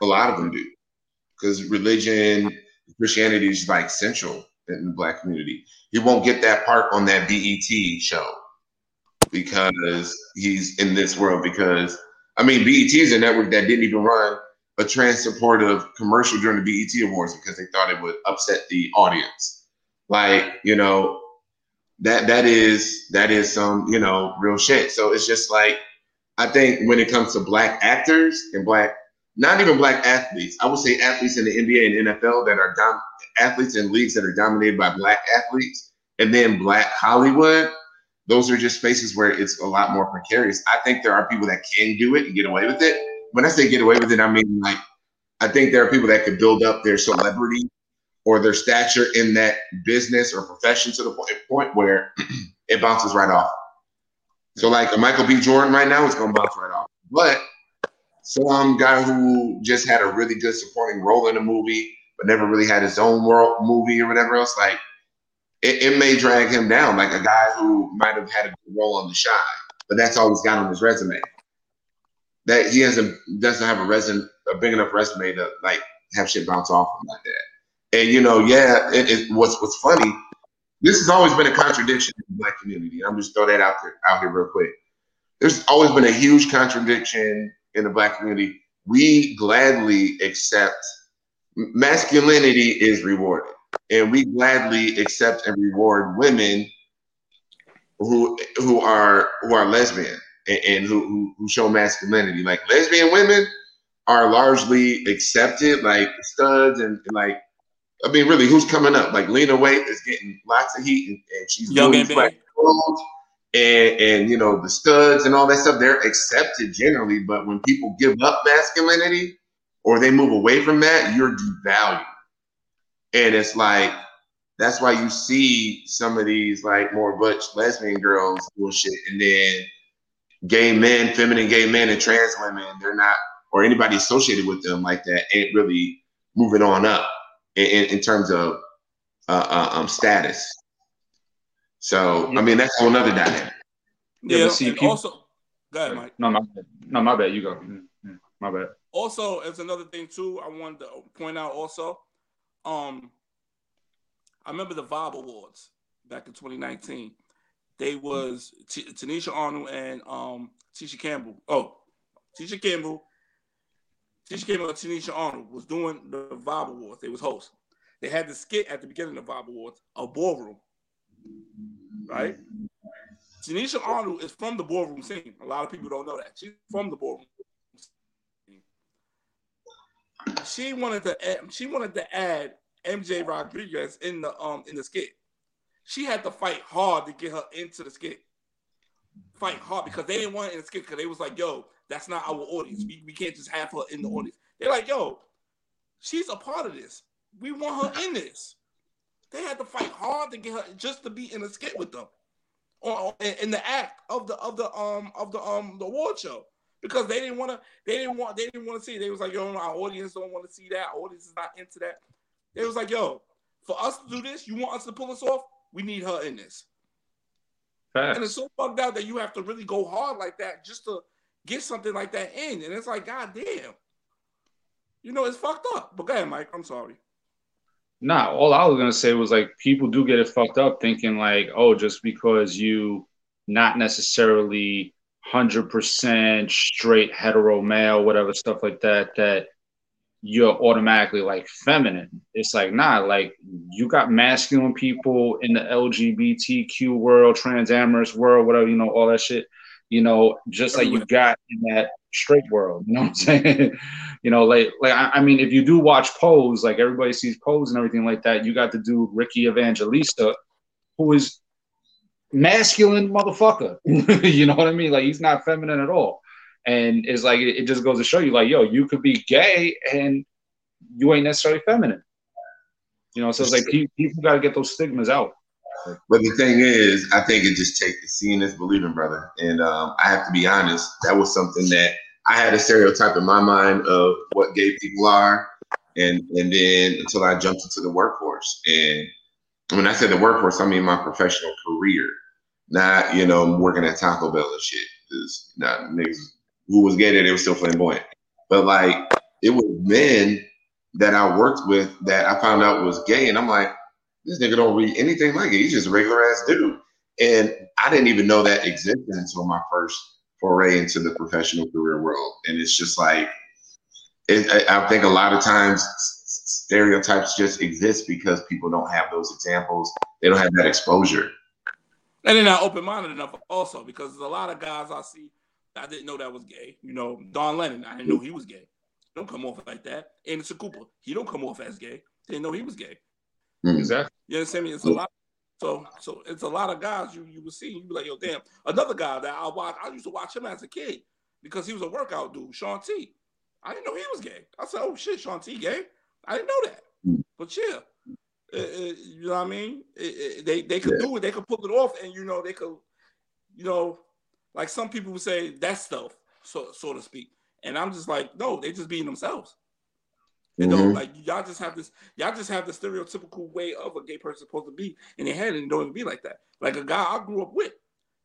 A lot of them do because religion, Christianity is like central in the black community. He won't get that part on that BET show because he's in this world. Because I mean, BET is a network that didn't even run a trans supportive commercial during the BET Awards because they thought it would upset the audience. Like, you know, that that is that is some, you know, real shit. So it's just like I think when it comes to black actors and black not even black athletes, I would say athletes in the NBA and NFL that are dom- athletes in leagues that are dominated by black athletes, and then black Hollywood those are just spaces where it's a lot more precarious. I think there are people that can do it and get away with it. When I say get away with it, I mean like I think there are people that could build up their celebrity or their stature in that business or profession to the point where it bounces right off. So like a Michael B. Jordan right now is gonna bounce right off. But some guy who just had a really good supporting role in a movie, but never really had his own world movie or whatever else, like it, it, may drag him down, like a guy who might have had a good role on The Chi, but that's all he's got on his resume. That he hasn't doesn't have a resume, a big enough resume to like have shit bounce off him like that. And you know, yeah, it, it, what's what's funny. This has always been a contradiction in the black community. I'm just throw that out there out here real quick. There's always been a huge contradiction in the black community. We gladly accept masculinity is rewarded and we gladly accept and reward women who who are who are lesbian and, and who, who show masculinity. Like lesbian women are largely accepted, like studs and, and like I mean, really, who's coming up? Like Lena Waithe is getting lots of heat, and, and she's young and black clothes, and and you know the studs and all that stuff. They're accepted generally, but when people give up masculinity or they move away from that, you're devalued. And it's like that's why you see some of these like more butch lesbian girls doing shit, and then gay men, feminine gay men, and trans women, they're not, or anybody associated with them like that, ain't really moving on up in, in terms of uh, uh, um, status. So I mean, that's another dynamic. Yeah, yeah see, people, also, go ahead, Mike. No, my bad. no, my bad. You go. Mm-hmm. My bad. Also, it's another thing too. I wanted to point out also. Um, I remember the Vibe Awards back in 2019. They was T- Tichina Arnold and um Tisha Campbell. Oh, Tisha Campbell, Tisha came and Tichina Arnold was doing the Vibe Awards. They was hosts. They had the skit at the beginning of the Vibe Awards, a ballroom, right? Tichina Arnold is from the ballroom scene. A lot of people don't know that. She's from the ballroom. scene. She wanted to add, she wanted to add MJ Rodriguez in the um in the skit. She had to fight hard to get her into the skit. Fight hard because they didn't want it in the skit because they was like, yo, that's not our audience. We, we can't just have her in the audience. They're like, yo, she's a part of this. We want her in this. They had to fight hard to get her just to be in a skit with them, or in the act of the of the um of the um the award show because they didn't want to. They didn't want. They didn't want to see. It. They was like, yo, our audience don't want to see that. Our audience is not into that. They was like, yo, for us to do this, you want us to pull us off? We need her in this. Facts. And it's so fucked out that you have to really go hard like that just to get something like that in. And it's like, God damn. You know, it's fucked up. But go ahead, Mike. I'm sorry. Nah, all I was gonna say was like people do get it fucked up thinking like, oh, just because you not necessarily hundred percent straight hetero male, whatever stuff like that, that you're automatically like feminine. It's like, nah, like you got masculine people in the LGBTQ world, trans amorous world, whatever, you know, all that shit, you know, just like you got in that straight world, you know what I'm saying? you know, like, like I, mean, if you do watch Pose, like everybody sees Pose and everything like that, you got the dude Ricky Evangelista, who is masculine motherfucker. you know what I mean? Like he's not feminine at all. And it's like it, just goes to show you, like, yo, you could be gay and you ain't necessarily feminine. You know, so it's like people got to get those stigmas out. But the thing is, I think it just takes seeing is believing, brother. And um, I have to be honest, that was something that I had a stereotype in my mind of what gay people are, and and then until I jumped into the workforce. And when I said the workforce, I mean my professional career, not you know working at Taco Bell and shit. Is not niggas who was gay there, they were still flamboyant. But like it was men that I worked with that I found out was gay, and I'm like, this nigga don't read anything like it. He's just a regular ass dude. And I didn't even know that existed until my first foray into the professional career world. And it's just like, it, I think a lot of times stereotypes just exist because people don't have those examples. They don't have that exposure. And they're not open minded enough, also, because there's a lot of guys I see I didn't know that was gay. You know, Don Lemon, I didn't know he was gay. Don't come off like that. Anderson Cooper, he don't come off as gay. Didn't know he was gay. Hmm. Exactly. You understand me? It's a lot. So, so it's a lot of guys you you will see. You be like, yo, damn. Another guy that I watch, I used to watch him as a kid because he was a workout dude, Shaun T. I didn't know he was gay. I said, oh shit, Shaun T gay. I didn't know that. Hmm. But yeah, uh, uh, you know what I mean? It, it, they they could yeah. do it. They could pull it off, and you know they could, you know, like some people would say that stuff, so so to speak. And I'm just like, no, they just being themselves. You know, mm-hmm. like y'all just have this, y'all just have the stereotypical way of a gay person supposed to be in their head, and it don't even be like that. Like a guy I grew up with,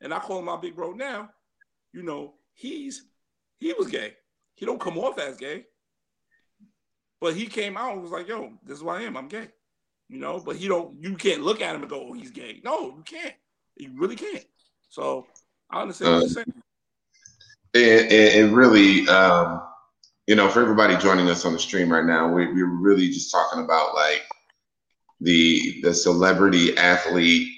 and I call him my big bro now. You know, he's he was gay. He don't come off as gay, but he came out and was like, "Yo, this is who I am. I'm gay." You know, but he don't. You can't look at him and go, "Oh, he's gay." No, you can't. You really can't. So I understand uh, what you're saying. And, and really, um, you know, for everybody joining us on the stream right now, we, we're really just talking about like the the celebrity athlete.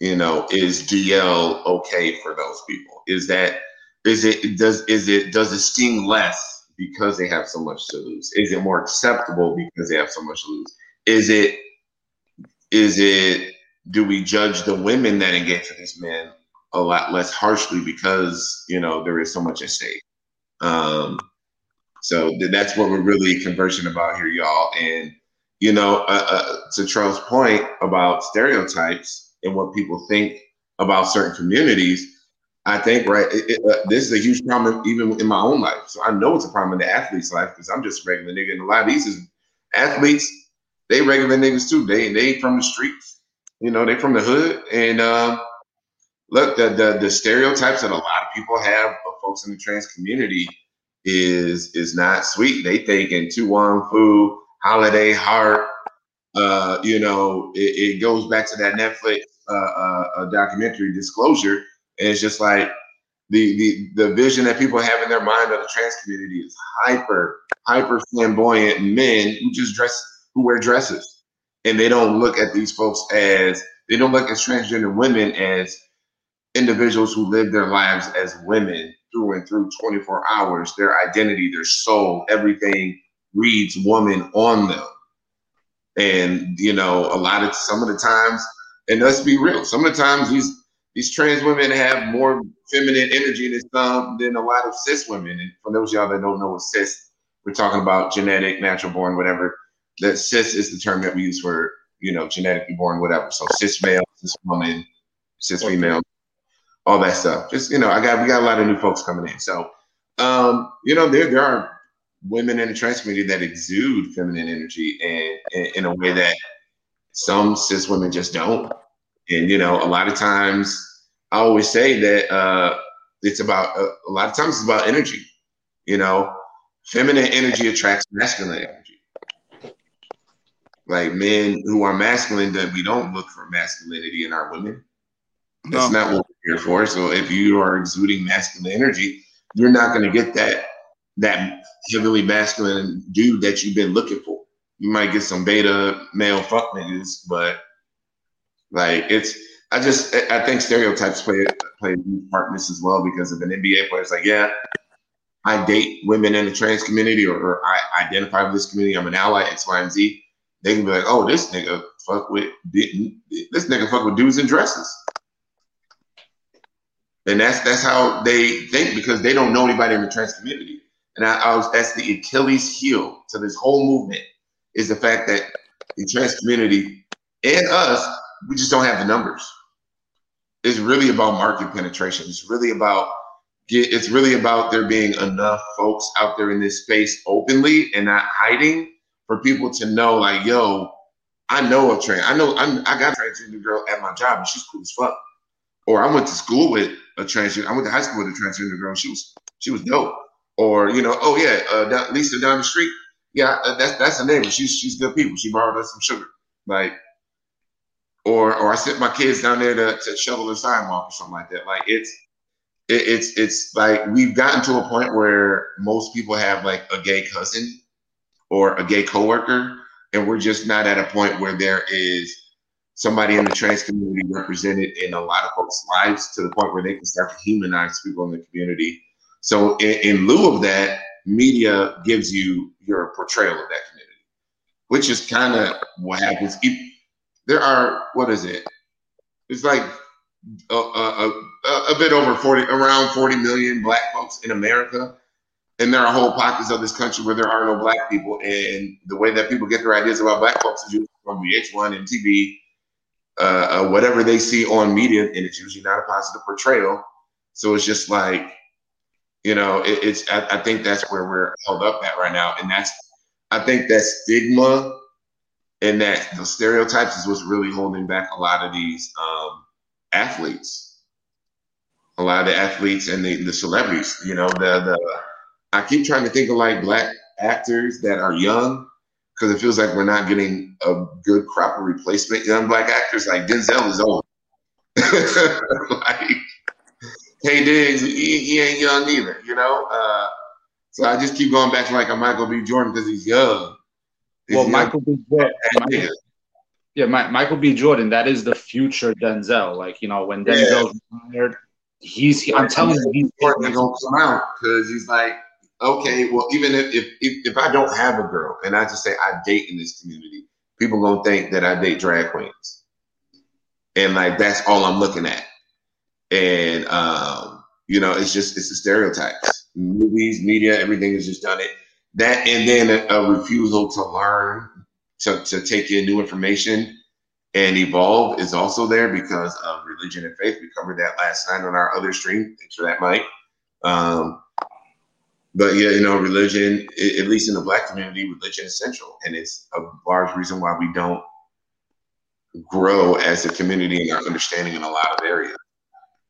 You know, is DL okay for those people? Is that is it does is it does it sting less because they have so much to lose? Is it more acceptable because they have so much to lose? Is it is it do we judge the women that engage with these men a lot less harshly because you know there is so much at stake. Um, So that's what we're really conversing about here, y'all. And you know, uh, uh, to Charles' point about stereotypes and what people think about certain communities, I think right, it, it, uh, this is a huge problem even in my own life. So I know it's a problem in the athlete's life because I'm just a regular nigga, and a lot of these is athletes. They regular niggas too. They they from the streets, you know, they from the hood, and um, look, the, the the stereotypes that a lot of people have of folks in the trans community is is not sweet. They think in Tu Fu, Holiday Heart, uh, you know, it, it, goes back to that Netflix uh, uh, documentary Disclosure, and it's just like the the the vision that people have in their mind of the trans community is hyper hyper flamboyant men who just dress who wear dresses, and they don't look at these folks as they don't look at transgender women as individuals who live their lives as women through and through 24 hours. Their identity, their soul, everything reads woman on them. And you know, a lot of some of the times, and let's be real, some of the times these these trans women have more feminine energy than some than a lot of cis women. And for those y'all that don't know what cis, we're talking about genetic, natural born, whatever. That cis is the term that we use for you know genetically born, whatever. So cis male, cis woman, cis female, all that stuff. Just you know, I got we got a lot of new folks coming in. So um, you know, there there are women in the trans community that exude feminine energy and, in a way that some cis women just don't. And you know, a lot of times I always say that uh, it's about uh, a lot of times it's about energy. You know, feminine energy attracts masculine energy. Like men who are masculine, that we don't look for masculinity in our women. That's no. not what here for. So if you are exuding masculine energy, you're not going to get that that heavily masculine dude that you've been looking for. You might get some beta male fuck niggas, but like it's I just I think stereotypes play play a huge part in this as well because if an NBA player is like, yeah, I date women in the trans community or, or, I identify with this community, I'm an ally, X, Y, and Z, they can be like, oh, this nigga fuck with this nigga fuck with dudes in dresses. And that's that's how they think because they don't know anybody in the trans community. And I, I was that's the Achilles heel to this whole movement is the fact that the trans community and us, we just don't have the numbers. It's really about market penetration. It's really about get, it's really about there being enough folks out there in this space openly and not hiding for people to know, like, yo, I know a trans. I know I'm, I got a transgender girl at my job and she's cool as fuck. Or I went to school with a transgender. I went to high school with a transgender girl. She was she was dope. Or you know, oh yeah, uh, Lisa down the street. Yeah, uh, that's that's a neighbor. She's she's good people. She borrowed us some sugar. Like, or or I sent my kids down there to, to shovel the sidewalk or something like that. Like it's it, it's it's like we've gotten to a point where most people have like a gay cousin or a gay coworker, and we're just not at a point where there is somebody in the trans community represented in a lot of folks' lives to the point where they can start to humanize people in the community so in, in lieu of that, media gives you your portrayal of that community, which is kind of what happens. there are what is it? It's like a, a, a, a, bit over 40, around 40 million black folks in America. And there are whole pockets of this country where there are no black people. And the way that people get their ideas about black folks is from VH1 and TV, uh, uh, whatever they see on media, and it's usually not a positive portrayal. So it's just like you know, it, it's I, I, think that's where we're held up at right now, and that's I think that stigma and that the stereotypes is what's really holding back a lot of these um, athletes, a lot of the athletes and the, the celebrities. You know, the the I keep trying to think of like black actors that are young because it feels like we're not getting a good crop of replacement young black actors. Like Denzel is old. like Taye Diggs, he, he ain't young either, you know. Uh, so I just keep going back to like a Michael B. Jordan because he's young. He's well, young. Michael B. Jordan. Michael, yeah, my, Michael B. Jordan. That is the future Denzel. Like you know, when Denzel's yeah. retired, he's. He, I'm telling you, he's gonna come out because he's like, okay, well, even if, if if I don't have a girl and I just say I date in this community, people gonna think that I date drag queens, and like that's all I'm looking at and um, you know, it's just it's the stereotypes. Movies, media, everything has just done it. that and then a, a refusal to learn, to, to take in new information and evolve is also there because of religion and faith. We covered that last night on our other stream. Thanks for that, Mike. Um, but yeah, you know, religion, at least in the black community, religion is central, and it's a large reason why we don't grow as a community in our understanding in a lot of areas.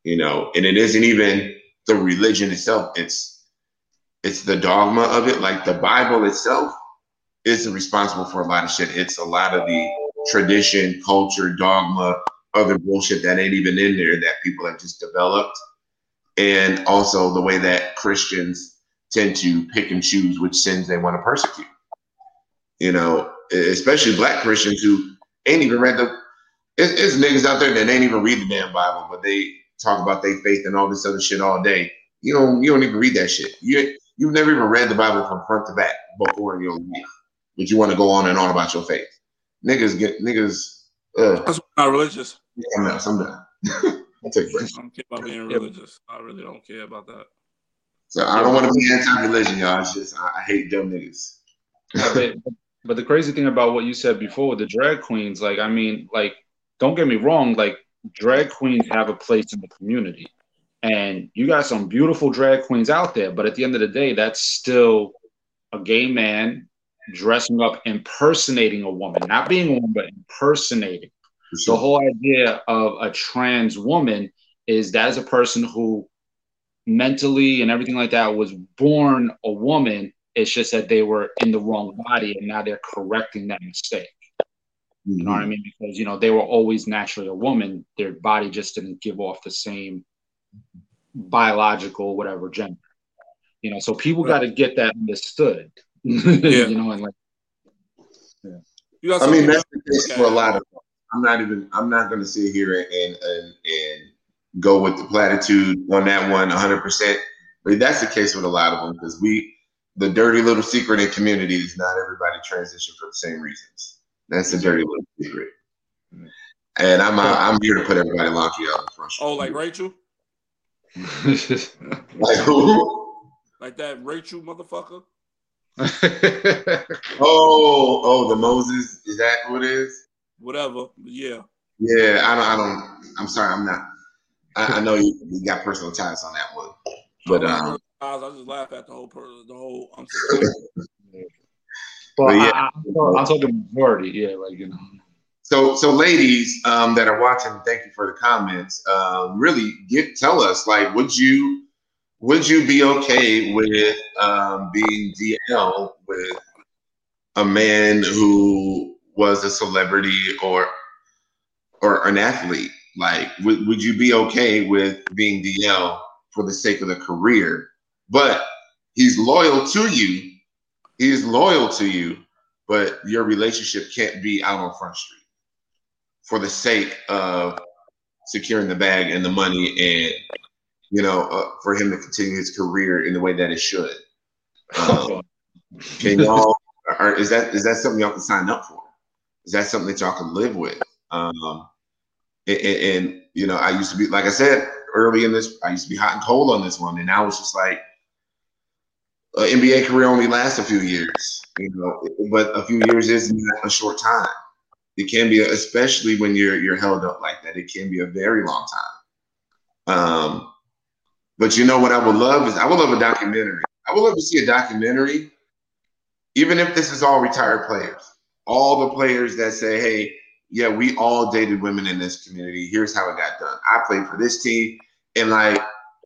You know, and it isn't even the religion itself; it's it's the dogma of it. Like the Bible itself isn't responsible for a lot of shit. It's a lot of the tradition, culture, dogma, other bullshit that ain't even in there that people have just developed, and also the way that Christians tend to pick and choose which sins they want to persecute. You know, especially black Christians who ain't even read the. It's, it's niggas out there that ain't even read the damn Bible, but they talk about their faith and all this other shit all day. You don't. You don't even read that shit. You you've never even read the Bible from front to back before in your life, but you want to go on and on about your faith. Niggas get niggas. Uh, That's not religious. Yeah, I'm not. I'm done. I'll take a break. I don't care about being religious. I really don't care about that. So I don't want to be anti-religion, y'all. It's just I, hate dumb niggas. but, but the crazy thing about what you said before with the drag queens, like I mean, like don't get me wrong, like drag queens have a place in the community, and you got some beautiful drag queens out there. But at the end of the day, that's still a gay man dressing up, impersonating a woman, not being a woman, but impersonating. The whole idea of a trans woman is that is a person who mentally and everything like that was born a woman. It's just that they were in the wrong body and now they're correcting that mistake. Mm-hmm. You know what I mean? Because you know they were always naturally a woman. Their body just didn't give off the same biological whatever gender. You know, so people got to get that understood. yeah. you know, and like, yeah. I mean, that's the case for a lot of. I'm not even. I'm not going to sit here and and and go with the platitude on that one 100%. But that's the case with a lot of them because we, the dirty little secret in community is not everybody transition for the same reasons. That's the dirty little secret. And I'm uh, I'm here to put everybody laundry out in front. Oh, like Rachel? like who? Like that Rachel motherfucker? oh, oh, the Moses. Is that what it is? Whatever. Yeah. Yeah, I don't. I don't. I'm sorry. I'm not. I, I know you, you, got personal ties on that one, but um, I just laugh at the whole the whole. I'm but yeah, I, am talking majority. Yeah, like you know. So, so ladies um, that are watching, thank you for the comments. Um, really, get tell us like, would you would you be okay with um, being DL with a man who was a celebrity or or an athlete? Like, would, would you be okay with being DL for the sake of the career? But he's loyal to you. He's loyal to you, but your relationship can't be out on Front Street for the sake of securing the bag and the money and you know uh, for him to continue his career in the way that it should um, can y'all or is that is that something y'all can sign up for is that something that y'all can live with um, and, and, you know, I used to be like I said early in this, I used to be hot and cold on this one, and now it's just like NBA career only lasts a few years, you know, but a few years is not a short time. It can be, especially when you're you're held up like that. It can be a very long time. Um, but you know what I would love is I would love a documentary. I would love to see a documentary, even if this is all retired players, all the players that say, "Hey, yeah, we all dated women in this community. Here's how it got done. I played for this team, and like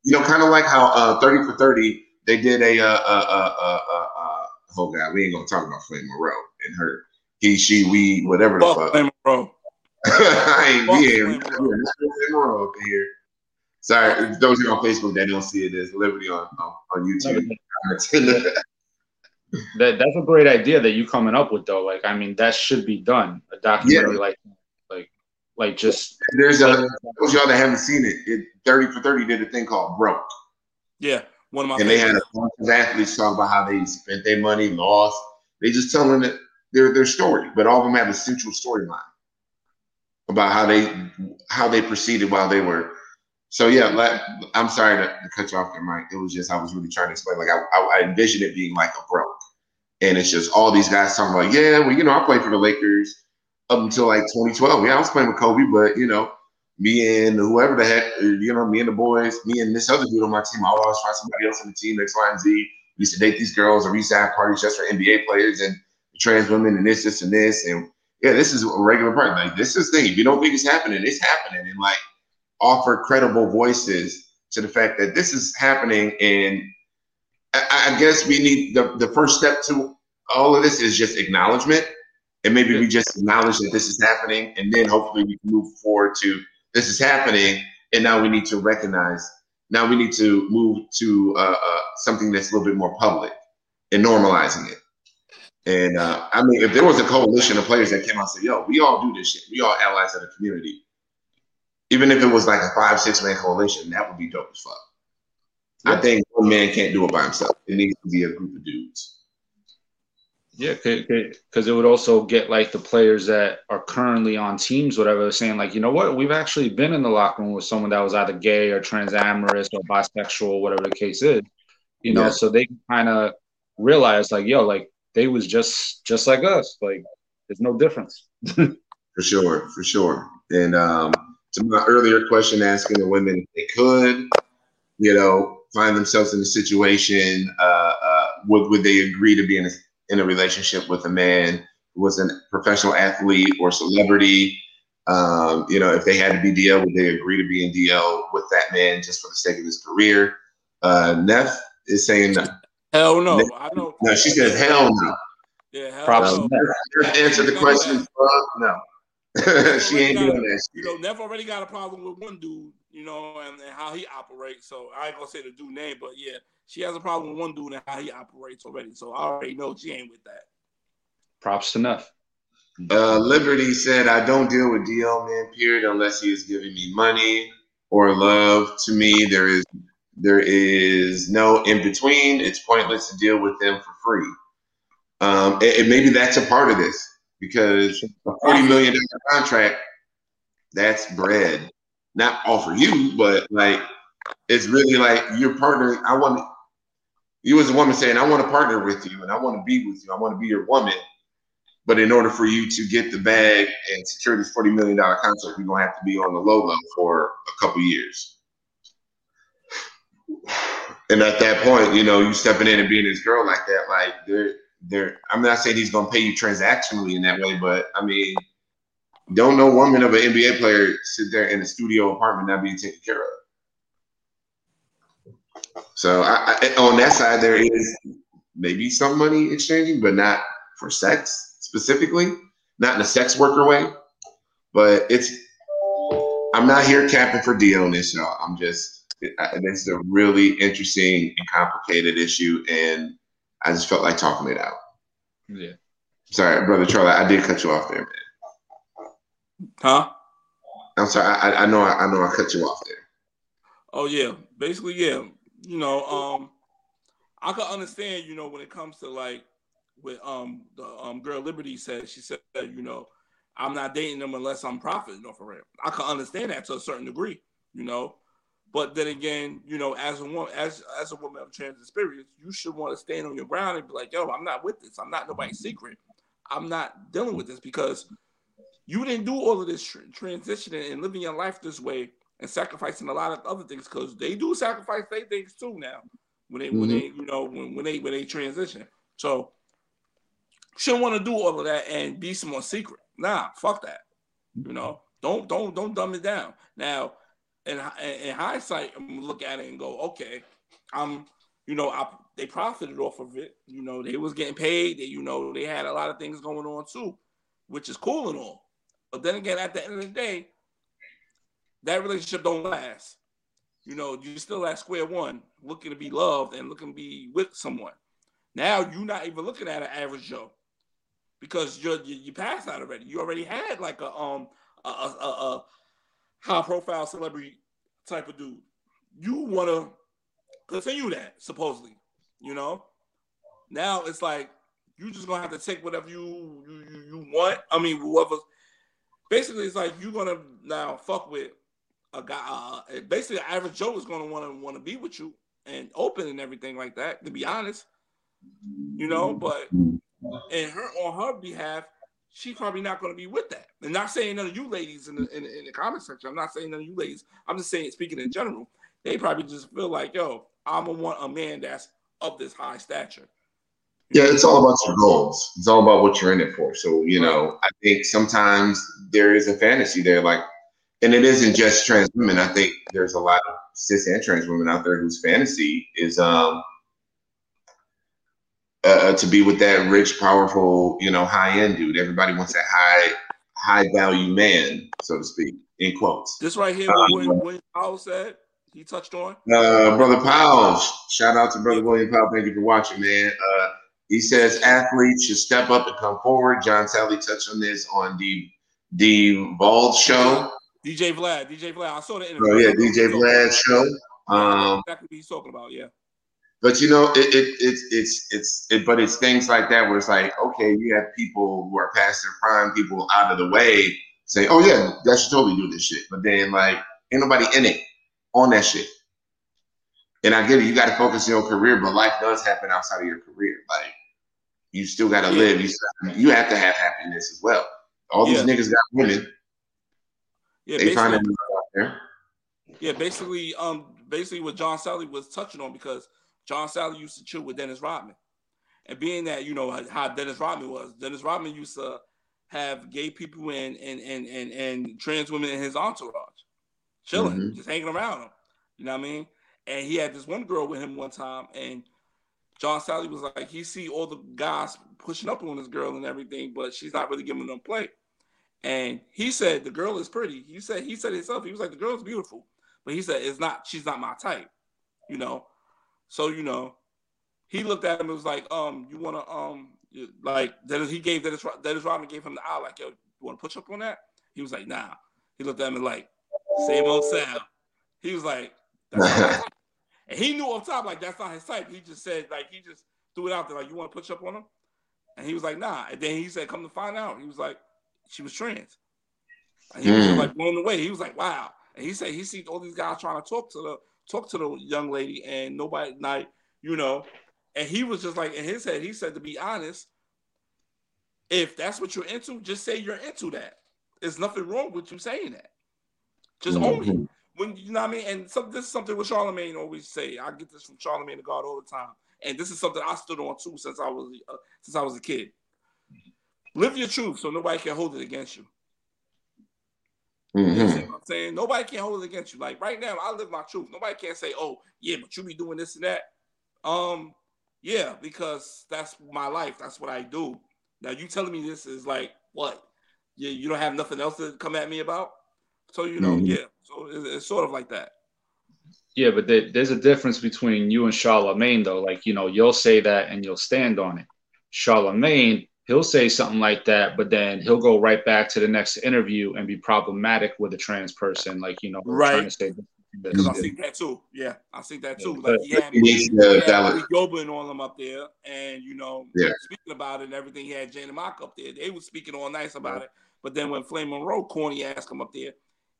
you know, kind of like how uh, Thirty for Thirty they did a uh, uh, uh, uh, uh, uh, oh god, we ain't gonna talk about Flame Monroe and her he, she, we, whatever the fuck. Flame Monroe. I ain't Fuck here. Flame Monroe up here. Sorry, those who are on Facebook that don't see it, there's Liberty on on, on YouTube. that that's a great idea that you coming up with though. Like, I mean, that should be done. A documentary yeah. like like like just there's a those y'all that haven't seen it, it 30 for 30 did a thing called broke. Yeah. One of my and they had a bunch of athletes talk about how they spent their money, lost. They just telling it their their story, but all of them have a central storyline about how they how they proceeded while they were. So yeah, let, I'm sorry to, to, cut you off there, Mike. It was just I was really trying to explain. Like I, I, I envisioned it being like a broke and it's just all these guys talking about, yeah, well, you know, I played for the Lakers up until like 2012. Yeah, I was playing with Kobe, but you know, me and whoever the heck, you know, me and the boys, me and this other dude on my team, I always find somebody else on the team, X, Y, and Z. We used to date these girls, or we used to have parties just for NBA players and trans women, and this, this, and this, and yeah, this is a regular part. Like this is the thing. If you don't think it's happening, it's happening, and like offer credible voices to the fact that this is happening. And I, I guess we need the the first step to all of this is just acknowledgement, and maybe we just acknowledge that this is happening, and then hopefully we can move forward to this is happening, and now we need to recognize. Now we need to move to uh, uh, something that's a little bit more public and normalizing it. And uh, I mean, if there was a coalition of players that came out and said, "Yo, we all do this shit. We all allies of the community," even if it was like a five, six man coalition, that would be dope as fuck. Yeah. I think one man can't do it by himself. It needs to be a group of dudes. Yeah, because it would also get like the players that are currently on teams, whatever, saying like, you know what, we've actually been in the locker room with someone that was either gay or transamorous or bisexual, whatever the case is. You know, yeah. so they kind of realize like, yo, like they was just just like us. Like there's no difference. for sure, for sure. And um, to my earlier question, asking the women if they could, you know, find themselves in a situation, uh, uh, would would they agree to be in a in a relationship with a man who was a professional athlete or celebrity? Um, you know, if they had to be DL, would they agree to be in DL with that man just for the sake of his career? Uh, Neff is saying no. Hell no. I know. No, she says hell no. Yeah, hell Props no. Answer the question. Fuck no. she ain't doing that. You know, Neff already got a problem with one dude, you know, and, and, how he operates. So I ain't gonna say the dude name, but yeah, she has a problem with one dude and how he operates already. So I already know she ain't with that. Props enough. Uh, Liberty said, I don't deal with DL man, period, unless he is giving me money or love. To me, there is there is no in between. It's pointless to deal with them for free. Um, and, and, maybe that's a part of this because a forty million dollar contract, that's bread. Not offer you, but like it's really like your partner. I want you as a woman saying, I want to partner with you and I want to be with you. I want to be your woman. But in order for you to get the bag and secure this $40 million contract, you're going to have to be on the low level for a couple years. And at that point, you know, you stepping in and being this girl like that, like they're they're I'm not saying he's gonna pay you transactionally in that way, but I mean, don't no woman of an NBA player sit there in a studio apartment not being taken care of. So I, I, on that side, there is maybe some money exchanging, but not for sex specifically, not in a sex worker way. But it's I'm not here capping for D on this, y'all. I'm just this is a really interesting and complicated issue, and I just felt like talking it out. Yeah. Sorry, brother Charlie, I did cut you off there, man. Huh? I'm sorry. I, I know. I, I know. I cut you off there. Oh yeah. Basically, yeah. You know, um, I can understand. You know, when it comes to like with um the um girl Liberty said, she said, you know, I'm not dating them unless I'm profiting off of it. I can understand that to a certain degree. You know, but then again, you know, as a woman, as as a woman of trans experience, you should want to stand on your ground and be like, "Yo, I'm not with this. I'm not nobody's secret. I'm not dealing with this because you didn't do all of this tr- transitioning and living your life this way and sacrificing a lot of other things because they do sacrifice their things too now when they mm-hmm. when they you know when, when they when they transition. So shouldn't want to do all of that and be some more secret. Nah, fuck that. You know, don't don't don't dumb it down. Now in, in hindsight, I'm look at it and go, okay, I'm, you know, I, they profited off of it. You know, they was getting paid. They, you know, they had a lot of things going on too, which is cool and all. But then again, at the end of the day, that relationship don't last. You know, you're still at square one, looking to be loved and looking to be with someone. Now you're not even looking at an average Joe because you're you, you passed out already. You already had like a um a, a, a, high profile celebrity type of dude. You want to continue that, supposedly, you know? Now it's like you just gonna have to take whatever you you, you want. I mean, whoever. Basically, it's like you're gonna now fuck with a guy. Uh, basically, average Joe is gonna want to want to be with you and open and everything like that. To be honest, You know, but and her on her behalf, she's probably not to be with that. And not saying none of you ladies in the in, in the comment section. I'm not saying none of you ladies. I'm just saying speaking in general. They probably just feel like, yo, I'm gonna want a man that's of this high stature. Yeah, it's all about your goals. It's all about what you're in it for. So, you know, I think sometimes there is a fantasy there, like, and it isn't just trans women. I think there's a lot of cis and trans women out there whose fantasy is um uh, to be with that rich, powerful, you know, high end dude. Everybody wants that high, high value man, so to speak, in quotes. This right here, what William, William Powell said, he touched on. Uh, brother Powell, shout out to brother William Powell. Thank you for watching, man. Uh, he says athletes should step up and come forward. John Salley touched on this on the the Bald show. DJ Vlad, DJ Vlad. I saw the interview. Oh yeah, DJ Vlad show. Um, exactly what he's talking about. Yeah. But you know, it, it it's it's it's it, but it's things like that where it's like, okay, you have people who are past their prime, people out of the way, say, oh yeah, that should totally do this shit. But then like, ain't nobody in it on that shit. And I get it, you got to focus on your career, but life does happen outside of your career. Like, you still got to Yeah. live. You still, you have to have happiness as well. All these Yeah. niggas got women. Yeah, They find basically, out there. yeah, basically, um, basically what John Salley was touching on because John Salley used to chill with Dennis Rodman, and being that you know how Dennis Rodman was, Dennis Rodman used to have gay people and and and and, and trans women in his entourage, chilling, Mhm. just hanging around him. You know what I mean? And he had this one girl with him one time, and John Salley was like, he see all the guys pushing up on this girl and everything, but she's not really giving them play. And he said the girl is pretty. He said he said himself. He was like the girl is beautiful, but he said it's not. She's not my type. You know. So you know, he looked at him and was like, um, you want to um, like Dennis. He gave Dennis Dennis Rodman gave him the eye like, yo, you want to push up on that? He was like, nah. He looked at him and like, same old Sam. He was like, and he knew off top like that's not his type. He just said like he just threw it out there like, you want to push up on him? And he was like, nah. And then he said, come to find out, he was like, she was trans. And he was Mm. like blown away. He was like, wow. And he said he sees all these guys trying to talk to the talk to the young lady, and nobody like, you know. And he was just like in his head, he said to be honest, if that's what you're into, just say you're into that. There's nothing wrong with you saying that. Just own it. When you know what I mean, and this is something what Charlemagne always say. I get this from Charlemagne the God all the time, and this is something I stood on too since I was uh, since I was a kid. Live your truth, so nobody can hold it against you. You Mhm. understand what I'm saying? Nobody can hold it against you. Like right now, I live my truth. Nobody can say, "Oh, yeah, but you be doing this and that." Um, yeah, because that's my life. That's what I do. Now you telling me this is like what? Yeah, you don't have nothing else to come at me about. So you know, Mhm. yeah. So it's, it's sort of like that. Yeah, but there, there's a difference between you and Charlemagne, though. Like, you know, you'll say that and you'll stand on it. Charlemagne, he'll say something like that, but then he'll go right back to the next interview and be problematic with a trans person, like, you know, Right. trying to say this, Because I this. see that too. Yeah, I see that too. Yeah. Like he had He needs he to had valid- Malik Yoba and all them up there, and you know, Yeah. speaking about it and everything. He had Janet Mock up there. They were speaking all nice about it. But then when Flame Monroe corny ass come up there,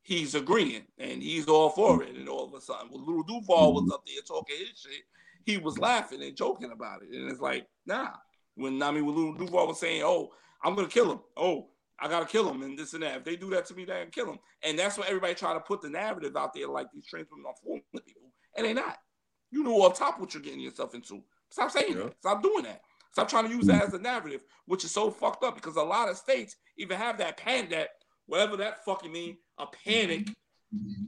he's agreeing and he's all for it. And all of a sudden, when Lil Duval was mm-hmm. up there talking his shit, he was laughing and joking about it. And it's like, nah. When I mean, when Lil Duval was saying, "Oh, I'm gonna kill him," oh, I gotta kill him, and this and that. If they do that to me, they can kill him. And that's what everybody try to put the narrative out there, like these trans women are fooling people, and they're not. You know off top what you're getting yourself into. Stop saying Yeah. that. Stop doing that. Stop trying to use that mm-hmm. as a narrative, which is so fucked up because a lot of states even have that pan that whatever that fucking mean, a panic,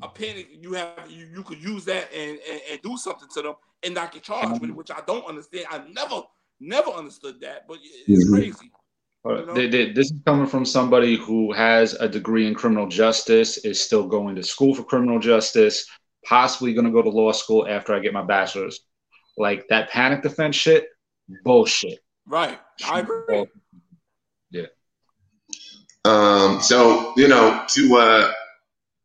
a panic. You have you, you could use that and, and and do something to them and not get charged with it, which I don't understand. I never never understood that, but it's crazy. You know? they- they- this is coming from somebody who has a degree in criminal justice, is still going to school for criminal justice, possibly going to go to law school after I get my bachelor's. Like that panic defense shit, bullshit. Right. I agree. Um, so you know, to uh,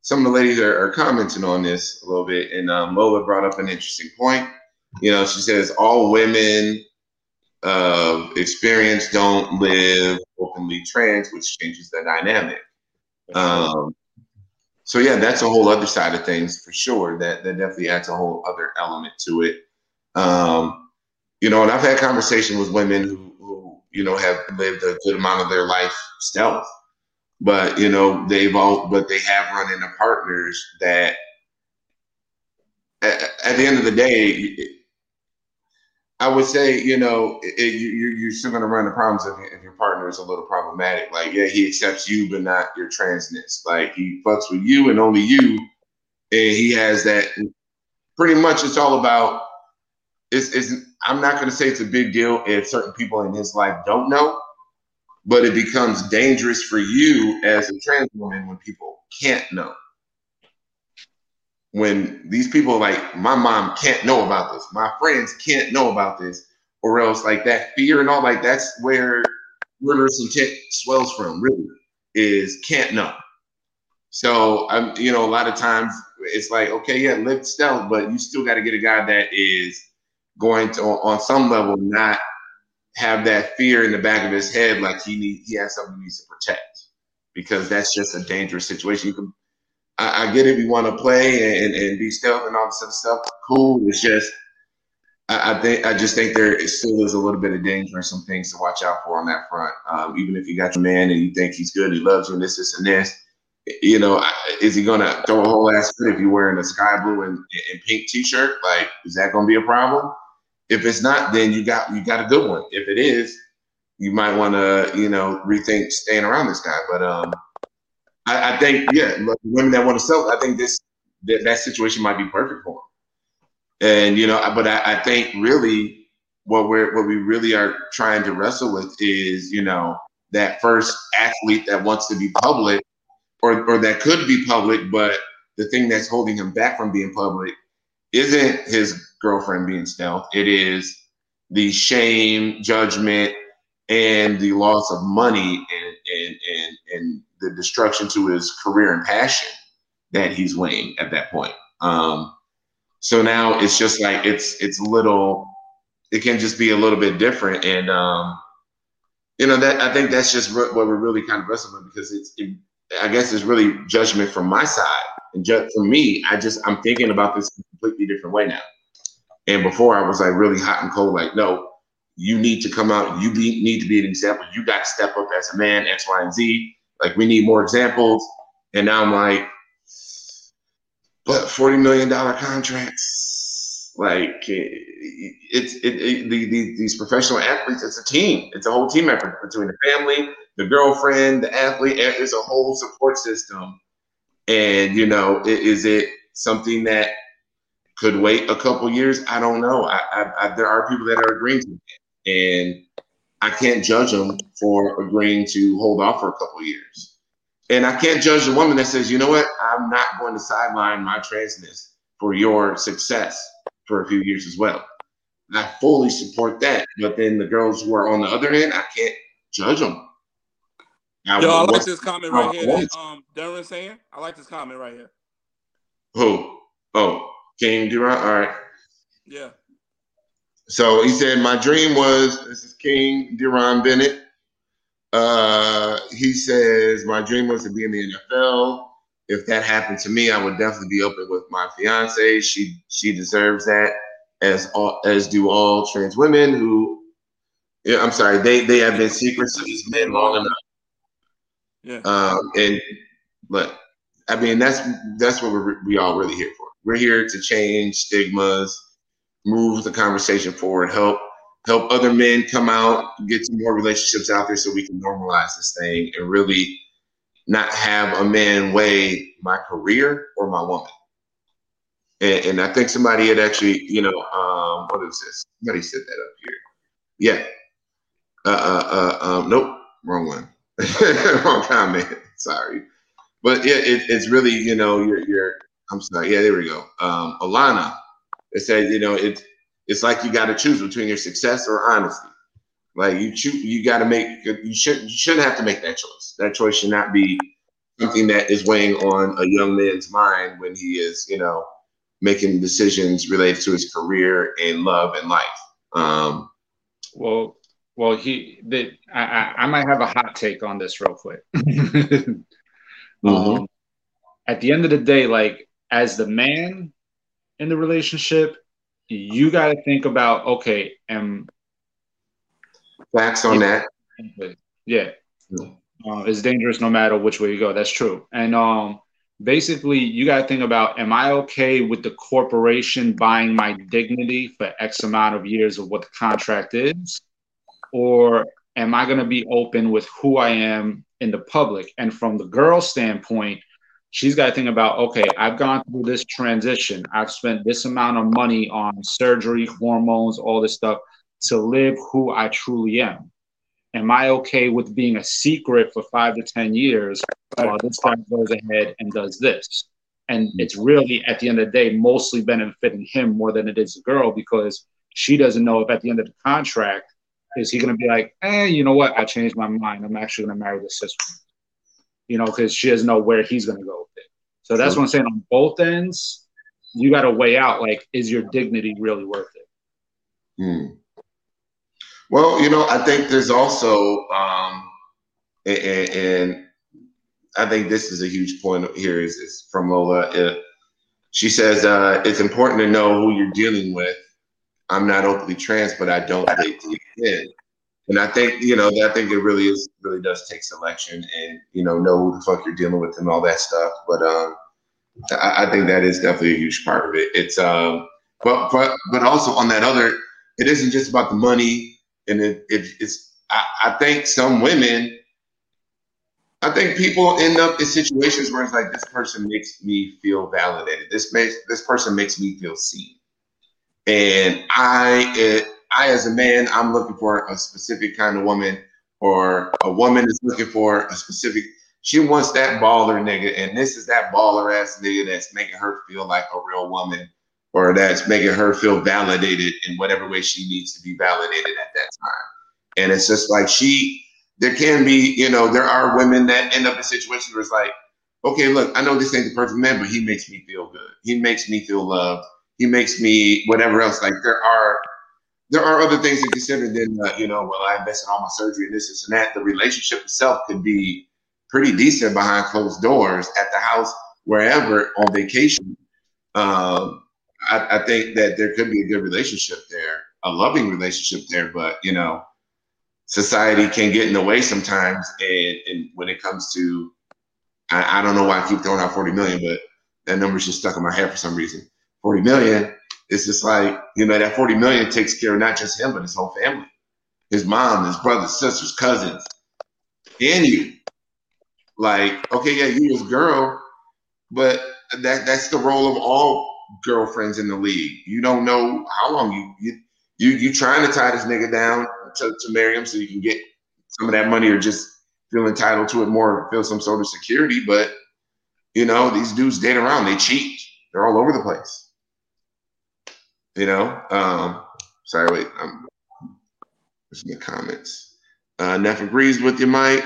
some of the ladies are, are commenting on this a little bit, and um, Lola brought up an interesting point. You know, she says all women of experience don't live openly trans, which changes the dynamic. Um, so yeah, that's a whole other side of things for sure. That that definitely adds a whole other element to it. Um, you know, and I've had conversation with women who, who, you know, have lived a good amount of their life stealth, but you know, they've all, but they have run into partners that, at, the end of the day, I would say, you know, it, you, you're still going to run into problems if, if, your partner is a little problematic. Like, yeah, he accepts you, but not your transness. Like, he fucks with you and only you, and he has that. Pretty much, it's all about. It's, it's I'm not going to say it's a big deal if certain people in his life don't know, but it becomes dangerous for you as a trans woman when people can't know when these people like my mom can't know about this, my friends can't know about this, or else like that fear and all like that's where murderous intent swells from. Really, is can't know. So I'm, you know, a lot of times it's like, okay, yeah, live stealth, but you still got to get a guy that is going to, on some level, not have that fear in the back of his head, like he need, he has something he needs to protect, because that's just a dangerous situation. You can I, I get it. you want to play and, and be stealth and all this other stuff. Cool. It's just I, I, think I just think there still is a little bit of danger and some things to watch out for on that front. Um, even if you got your man and you think he's good, he loves you, and this, this, and this. You know, is he gonna throw a whole ass fit if you're wearing a sky blue and, and pink t-shirt? Like, is that gonna be a problem? If it's not, then you got you got a good one. If it is, you might want to you know rethink staying around this guy. But um, I, I think, yeah, women that want to sell, I think this that, that situation might be perfect for them. And you know, but I, I think really what we're what we really are trying to wrestle with is, you know, that first athlete that wants to be public or or that could be public, but the thing that's holding him back from being public isn't his girlfriend being stealth. It is the shame, judgment, and the loss of money and and and, and the destruction to his career and passion that he's weighing at that point. Um, so now it's just like it's it's little. It can just be a little bit different, and um, you know that I think that's just what we're really kind of wrestling with because it's. It, I guess it's really judgment from my side, and just for me, I just I'm thinking about this a completely different way now. And before I was like really hot and cold, like no, you need to come out. You be, need to be an example. You got to step up as a man, X, Y, and Z. Like we need more examples. And now I'm like, but forty million dollar contracts, like eh, it's it, it, the, the, these professional athletes. It's a team. It's a whole team effort between the family, the girlfriend, the athlete. Eh, it's a whole support system. And you know, is it something that could wait a couple years? I don't know. I, I, I there are people that are agreeing to it, and I can't judge them for agreeing to hold off for a couple years. And I can't judge the woman that says, you know what, I'm not going to sideline my transness for your success for a few years as well. I fully support that. But then the girls who are on the other end, I can't judge them. Now, Yo, I like this comment right here that um, Darren saying. I like this comment right here. Who? Oh, King Durant. All right. Yeah. So he said, My dream was this is King Deron Bennett. Uh, he says, My dream was to be in the NFL. If that happened to me, I would definitely be open with my fiance. She she deserves that, as all, as do all trans women who yeah, I'm sorry, they they have been secrets to these men long enough. Yeah. Um, and but I mean that's that's what we're we all really here for. We're here to change stigmas move the conversation forward, help help other men come out, get some more relationships out there so we can normalize this thing and really not have a man weigh my career or my woman. And, and I think somebody had actually, you know, um, what is this? Somebody said that up here. Yeah. Uh, uh, uh, um, nope, wrong one. wrong comment. Sorry. But yeah, it, it's really, you know, you're, you're, I'm sorry. Yeah, there we go. Um, Alana, it said, you know, it's it's like you got to choose between your success or honesty. Like you choose, you got to make. You should you shouldn't have to make that choice. That choice should not be something that is weighing on a young man's mind when he is, you know, making decisions related to his career and love and life. Um, well, well, he that I, I might have a hot take on this real quick. mm-hmm. um, at the end of the day, like as the man in the relationship, you got to think about okay, and facts on that. Yeah, uh, it's dangerous no matter which way you go. That's true. And um, basically, you got to think about: Am I okay with the corporation buying my dignity for X amount of years of what the contract is, or am I going to be open with who I am in the public? And from the girl standpoint, she's got to think about okay, I've gone through this transition. I've spent this amount of money on surgery, hormones, all this stuff to live who I truly am. Am I okay with being a secret for five to 10 years while this guy goes ahead and does this? And it's really, at the end of the day, mostly benefiting him more than it is the girl because she doesn't know if at the end of the contract, is he going to be like, eh, you know what? I changed my mind. I'm actually going to marry this sister you know, because she doesn't know where he's going to go with it. So that's what I'm saying. On both ends, you got to weigh out like, is your dignity really worth it? Hmm. Well, you know, I think there's also, um, and, and, I think this is a huge point here. Is, is from Lola. Uh, she says uh, it's important to know who you're dealing with. I'm not openly trans, but I don't date to and I think you know, I think it really is really does take selection and you know know who the fuck you're dealing with and all that stuff. But um, I, I think that is definitely a huge part of it. It's um, but but but also on that other, it isn't just about the money, and it, it it's I, I think some women. I think people end up in situations where it's like this person makes me feel validated. This makes this person makes me feel seen, and I it, I, as a man, I'm looking for a specific kind of woman, or a woman is looking for a specific. She wants that baller nigga, and this is that baller ass nigga that's making her feel like a real woman, or that's making her feel validated in whatever way she needs to be validated at that time. And it's just like she, there can be, you know, there are women that end up in situations where it's like, okay, look, I know this ain't the perfect man, but he makes me feel good. He makes me feel loved. He makes me whatever else. Like there are there are other things to consider than uh, you know, well, I invested all my surgery and this, this, and that. The relationship itself could be pretty decent behind closed doors at the house, wherever on vacation. Um, I, I, think that there could be a good relationship there, a loving relationship there, but you know, society can get in the way sometimes. And, and when it comes to, I, I don't know why I keep throwing out 40 million, but that number's just stuck in my head for some reason. 40 million it's just like, you know, that 40 million takes care of not just him, but his whole family. His mom, his brothers, sisters, cousins, and you. Like, okay, yeah, you as girl, but that that's the role of all girlfriends in the league. You don't know how long you you you, you trying to tie this nigga down to, to marry him so you can get some of that money or just feel entitled to it more, feel some sort of security. But you know, these dudes date around, they cheat. They're all over the place. You know, um, sorry, wait, I'm in the comments. Uh, Neff agrees with you, Mike.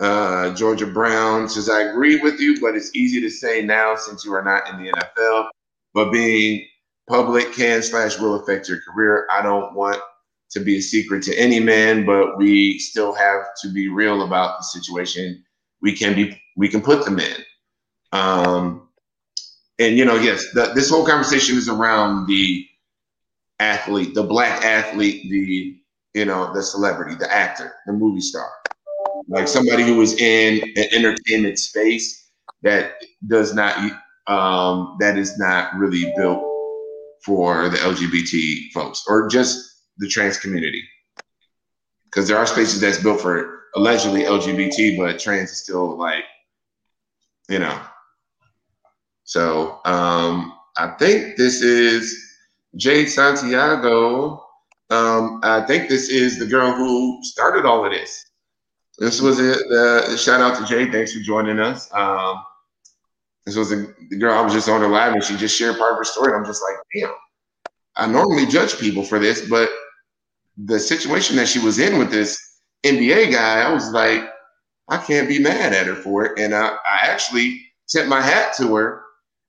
Uh, Georgia Brown says, I agree with you, but it's easy to say now since you are not in the NFL. But being public can slash will affect your career. I don't want to be a secret to any man, but we still have to be real about the situation. We can be, we can put them in. Um, and you know, yes, the, this whole conversation is around the athlete, the black athlete, the you know, the celebrity, the actor, the movie star, like somebody who is in an entertainment space that does not, um, that is not really built for the LGBT folks or just the trans community. Because there are spaces that's built for allegedly LGBT, but trans is still like, you know, so um, I think this is Jade Santiago. Um, I think this is the girl who started all of this. This was it. Uh, shout out to Jade. Thanks for joining us. Um, this was a, the girl I was just on her live and she just shared part of her story. I'm just like, damn. I normally judge people for this, but the situation that she was in with this NBA guy, I was like, I can't be mad at her for it. And I, I actually tipped my hat to her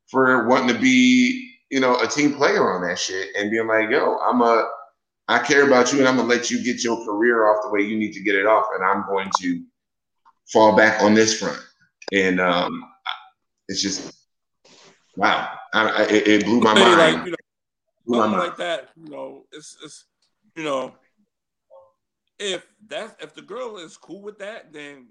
for wanting to be, you know, a team player on that shit and being like, yo, I'm a, I care about you and I'm gonna let you get your career off the way you need to get it off, and I'm going to fall back on this front. And um, it's just wow, I, it, it, blew my mind. Like, you know, something like that, you know, it's it's you know, if that if the girl is cool with that, then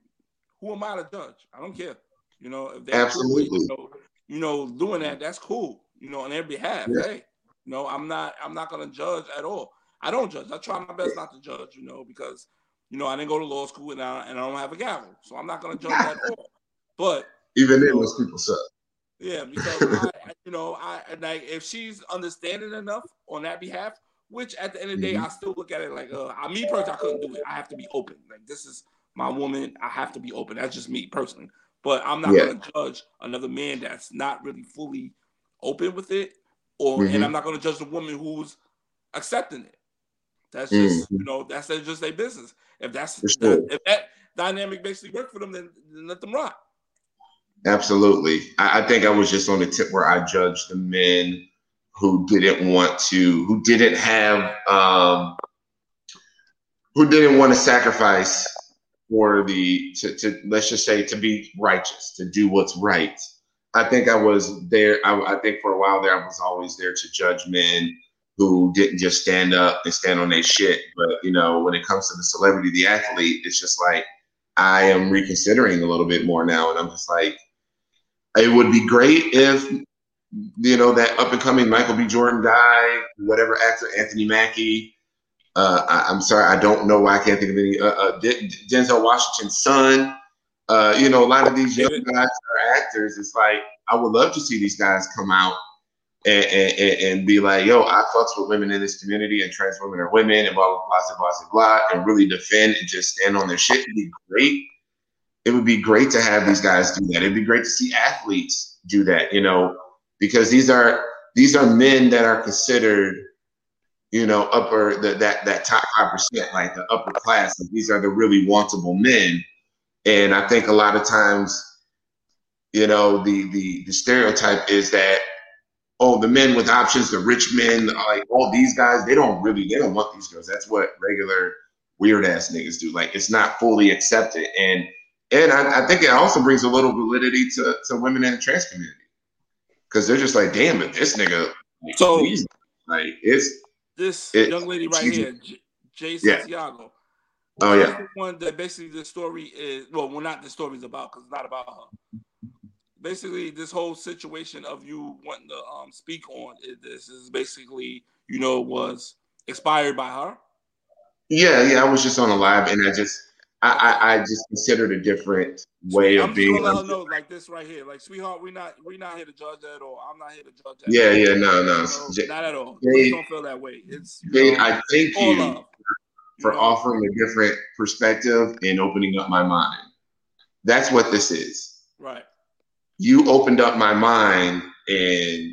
who am I to judge? I don't care. You know, if absolutely, cool you, know, you know, doing that, that's cool. You know, on their behalf. Yeah. Hey, you know, I'm not I'm not gonna judge at all. I don't judge. I try my best not to judge. You know, because you know I didn't go to law school and I, and I don't have a gavel, so I'm not gonna judge at all. But even then, most people suck. Yeah, because I, you know, I like if she's understanding enough on that behalf, which at the end of the day, mm-hmm. I still look at it like, uh, I, me personally, I couldn't do it. I have to be open. Like this is my woman. I have to be open. That's just me personally. But I'm not yeah. gonna judge another man that's not really fully open with it, or mm-hmm. and I'm not gonna judge the woman who's accepting it. That's just mm-hmm. you know that's just their business. If that's sure. that, if that dynamic basically worked for them, then, then let them rock. Absolutely. I, I, think I was just on the tip where I judged the men who didn't want to, who didn't have, um, who didn't want to sacrifice for the, to, to let's just say, to be righteous, to do what's right. I think I was there. I, I think for a while there, I was always there to judge men who didn't just stand up and stand on their shit. But you know, when it comes to the celebrity, the athlete, it's just like I am reconsidering a little bit more now, and I'm just like, it would be great if you know that up and coming Michael B. Jordan guy, whatever actor Anthony Mackie. Uh, I, am sorry, I don't know why I can't think of any. Uh, uh, Denzel Washington's son. Uh, you know, a lot of these young guys are actors. It's like I would love to see these guys come out and, and, and be like, "Yo, I fucks with women in this community, and trans women are women, and blah blah blah blah blah, blah and really defend and just stand on their shit. It'd be great it would be great to have these guys do that. It'd be great to see athletes do that, you know, because these are these are men that are considered, you know, upper the, that that top five percent, like the upper class. Like these are the really wantable men, and I think a lot of times, you know, the the the stereotype is that oh, the men with options, the rich men, like all these guys, they don't really they don't want these girls. That's what regular weird ass niggas do. Like it's not fully accepted and and I, I, think it also brings a little validity to, to women in the trans community because they're just like, damn it, this nigga. So like it's this it, young lady right here, J- Jay Santiago. Yeah. Oh yeah. one that basically the story is well, well, not the story is about because it's not about her. Basically, this whole situation of you wanting to um, speak on it, this is basically you know was expired by her. Yeah, yeah. I was just on a live and I just I, I, just considered a different way I'm of being. I'm know like this right here, like sweetheart, we not we not here to judge that at all. I'm not here to judge. that. yeah, yeah, no, no, Jade, not at all. Jade, don't feel that way. It's Jade, know, I thank you love, for you know? offering a different perspective and opening up my mind. That's what this is. Right. You opened up my mind and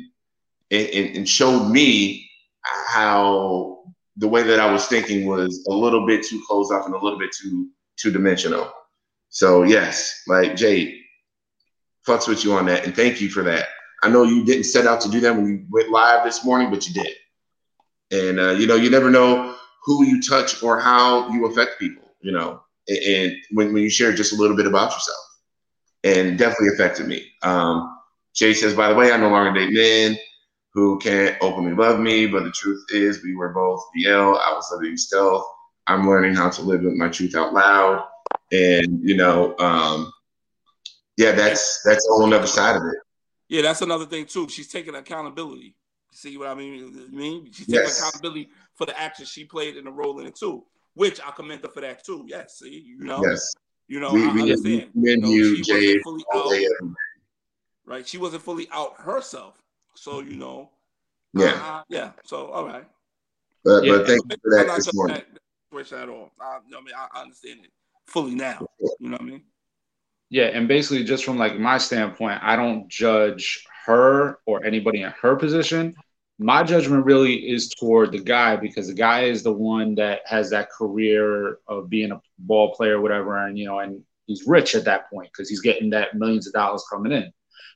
and, and showed me how the way that I was thinking was a little bit too closed off and a little bit too two dimensional. So yes, like Jade, fucks with you on that, and thank you for that. I know you didn't set out to do that when you went live this morning, but you did. And uh, you know, you never know who you touch or how you affect people. You know, and, and when, when you share just a little bit about yourself, and definitely affected me. Um, Jay says, by the way, I no longer date men who can't openly love me, but the truth is, we were both BL. I was living stealth I'm learning how to live with my truth out loud. And, you know, um, yeah, that's that's a whole other side of it. Yeah, that's another thing too. She's taking accountability. See what I mean? I mean, she's taking yes. accountability for the action she played in the role in it too, which I commend her for that too. Yes, see, you know, yes, you know, we, I we, understand. You know, you, she Jade, fully out, right? She wasn't fully out herself, so you know, yeah, uh, yeah. So all right, but yeah, but thank you for that this morning. That, at all. I, I mean, I understand it fully now. You know what I mean? Yeah, and basically, just from like my standpoint, I don't judge her or anybody in her position. My judgment really is toward the guy because the guy is the one that has that career of being a ball player, or whatever, and you know, and he's rich at that point because he's getting that millions of dollars coming in.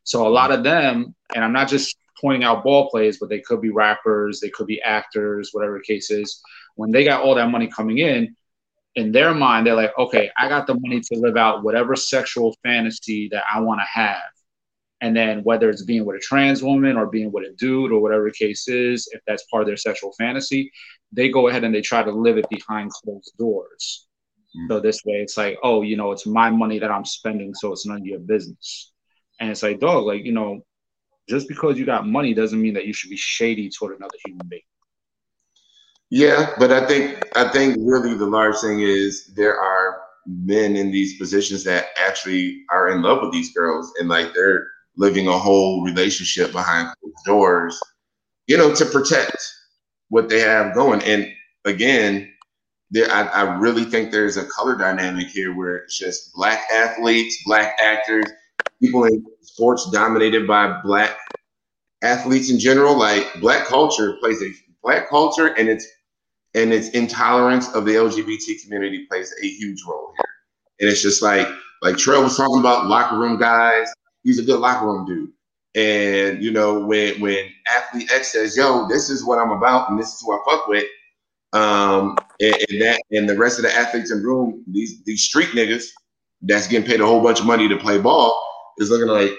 So a lot of them, and I'm not just pointing out ball plays, but they could be rappers, they could be actors, whatever the case is when they got all that money coming in, in their mind, they're like, okay, I got the money to live out whatever sexual fantasy that I want to have. And then whether it's being with a trans woman or being with a dude or whatever the case is, if that's part of their sexual fantasy, they go ahead and they try to live it behind closed doors. Mm-hmm. So this way it's like, oh, you know, it's my money that I'm spending, so it's none of your business. And it's like, dog, like, you know, just because you got money doesn't mean that you should be shady toward another human being. Yeah, but I think I think really the large thing is there are men in these positions that actually are in love with these girls and like they're living a whole relationship behind closed doors, you know, to protect what they have going. And again, there I, I really think there's a color dynamic here where it's just black athletes, black actors, people in sports dominated by black athletes in general. Like black culture plays a black culture and its and its intolerance of the LGBT community plays a huge role here. And it's just like like Trell was talking about locker room guys. He's a good locker room dude. And you know, when when athlete X says, "Yo, this is what I'm about, and this is who I fuck with," um, and, and that and the rest of the athletes in the room, these these street niggas that's getting paid a whole bunch of money to play ball, is looking like,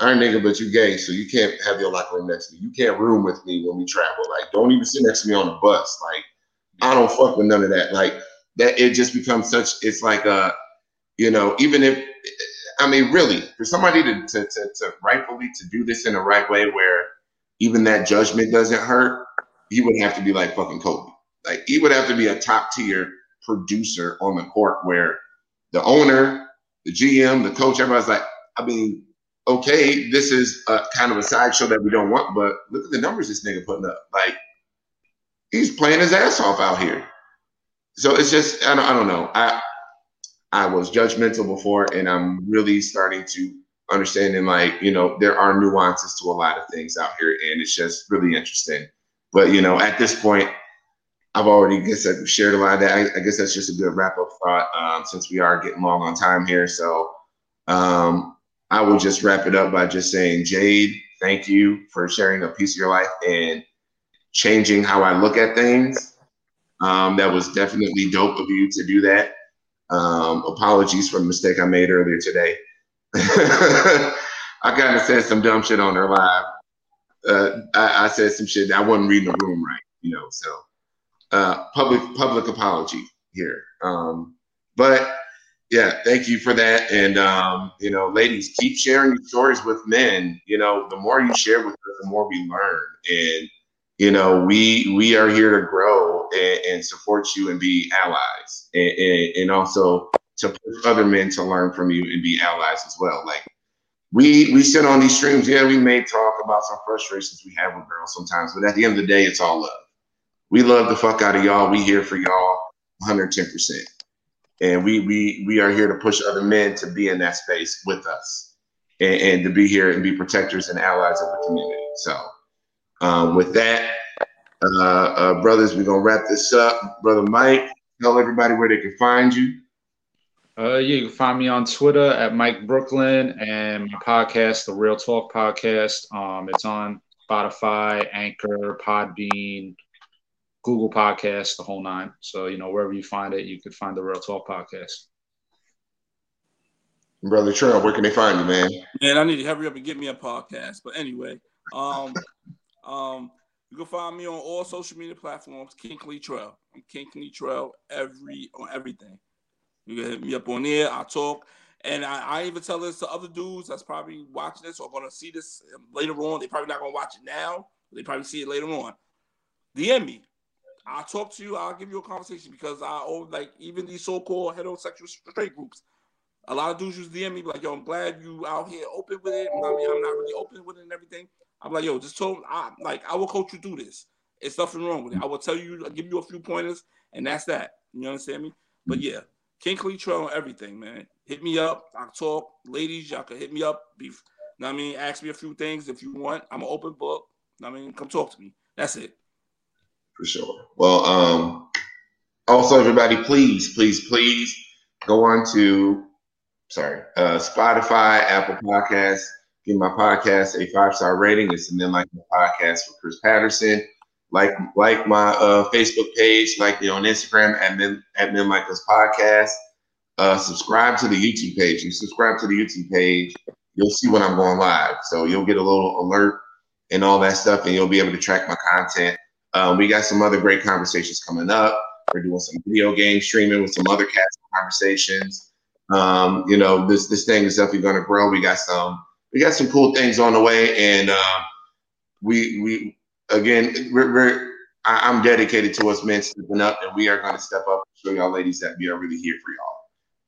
"I ain't nigga, but you gay, so you can't have your locker room next to me. You can't room with me when we travel. Like, don't even sit next to me on the bus. Like, I don't fuck with none of that. Like, that it just becomes such. It's like a, you know, even if I mean, really, for somebody to, to, to, to rightfully to do this in the right way where even that judgment doesn't hurt, he would have to be like fucking Kobe. Like he would have to be a top tier producer on the court where the owner, the GM, the coach, everybody's like, I mean, okay, this is a kind of a sideshow that we don't want, but look at the numbers this nigga putting up. Like he's playing his ass off out here. So it's just I don't, I don't know. I I was judgmental before, and I'm really starting to understand and like you know there are nuances to a lot of things out here, and it's just really interesting. But you know, at this point, I've already guess I shared a lot of that. I, I guess that's just a good wrap up thought um, since we are getting long on time here. So um, I will just wrap it up by just saying, Jade, thank you for sharing a piece of your life and changing how I look at things. Um, that was definitely dope of you to do that. Um, apologies for the mistake I made earlier today. I kind of said some dumb shit on her live. Uh, I, I, said some shit. That I wasn't reading the room right, you know. So, uh, public public apology here. Um, but yeah, thank you for that. And um, you know, ladies, keep sharing your stories with men. You know, the more you share with us, the more we learn. And you know, we we are here to grow and, and support you and be allies, and, and, and, also to push other men to learn from you and be allies as well. Like we we sit on these streams, yeah, we may talk about some frustrations we have with girls sometimes, but at the end of the day, it's all love. We love the fuck out of y'all. We here for y'all, 110 percent, and we we we are here to push other men to be in that space with us, and, and to be here and be protectors and allies of the community. So. Um, with that, uh, uh, brothers, we're gonna wrap this up. Brother Mike, tell everybody where they can find you. Uh, you can find me on Twitter at Mike Brooklyn and my podcast, the Real Talk Podcast. Um, it's on Spotify, Anchor, Podbean, Google Podcasts, the whole nine. So you know wherever you find it, you could find the Real Talk Podcast. Brother Trell, where can they find you, man? Man, I need to hurry up and get me a podcast. But anyway, um, um, you can find me on all social media platforms, Kinkley Trail. I'm Kinkly Trail every on everything. You can hit me up on there. I talk, and I, I even tell this to other dudes that's probably watching this or gonna see this later on. They probably not gonna watch it now. They probably see it later on. DM me. I'll talk to you. I'll give you a conversation because I oh like even these so-called heterosexual straight groups. A lot of dudes use DM me like, "Yo, I'm glad you out here open with it." I mean, I'm not really open with it and everything. I'm like, yo, just told I like I will coach you through this. It's nothing wrong with it. I will tell you, I'll give you a few pointers, and that's that. You understand me? But yeah, Kinkly Trail on everything, man. Hit me up. I'll talk. Ladies, y'all can hit me up. Be, I mean, ask me a few things if you want. I'm an open book. I mean, come talk to me. That's it. For sure. Well, um, also everybody, please, please, please go on to sorry, uh, Spotify, Apple Podcasts give my podcast a five star rating. It's the Men Like My podcast for Chris Patterson. Like like my uh, Facebook page, like me on Instagram at Men at Men Like Us podcast. Uh, subscribe to the YouTube page. You subscribe to the YouTube page, you'll see when I'm going live. So you'll get a little alert and all that stuff, and you'll be able to track my content. Um, we got some other great conversations coming up. We're doing some video game streaming with some other cast conversations. Um, you know, this this thing is definitely going to grow. We got some we got some cool things on the way, and uh, we we again we're, we're I, am dedicated to us men stepping up, and we are going to step up and show y'all ladies that we are really here for y'all.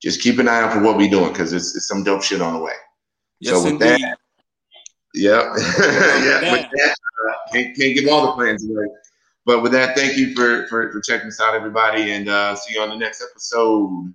Just keep an eye out for what we're doing because it's, it's some dope shit on the way. Yes, so with indeed. that, yep, yeah, with that, uh, can't, can't give all the plans away. But with that, thank you for, for, for checking us out, everybody, and uh, see you on the next episode.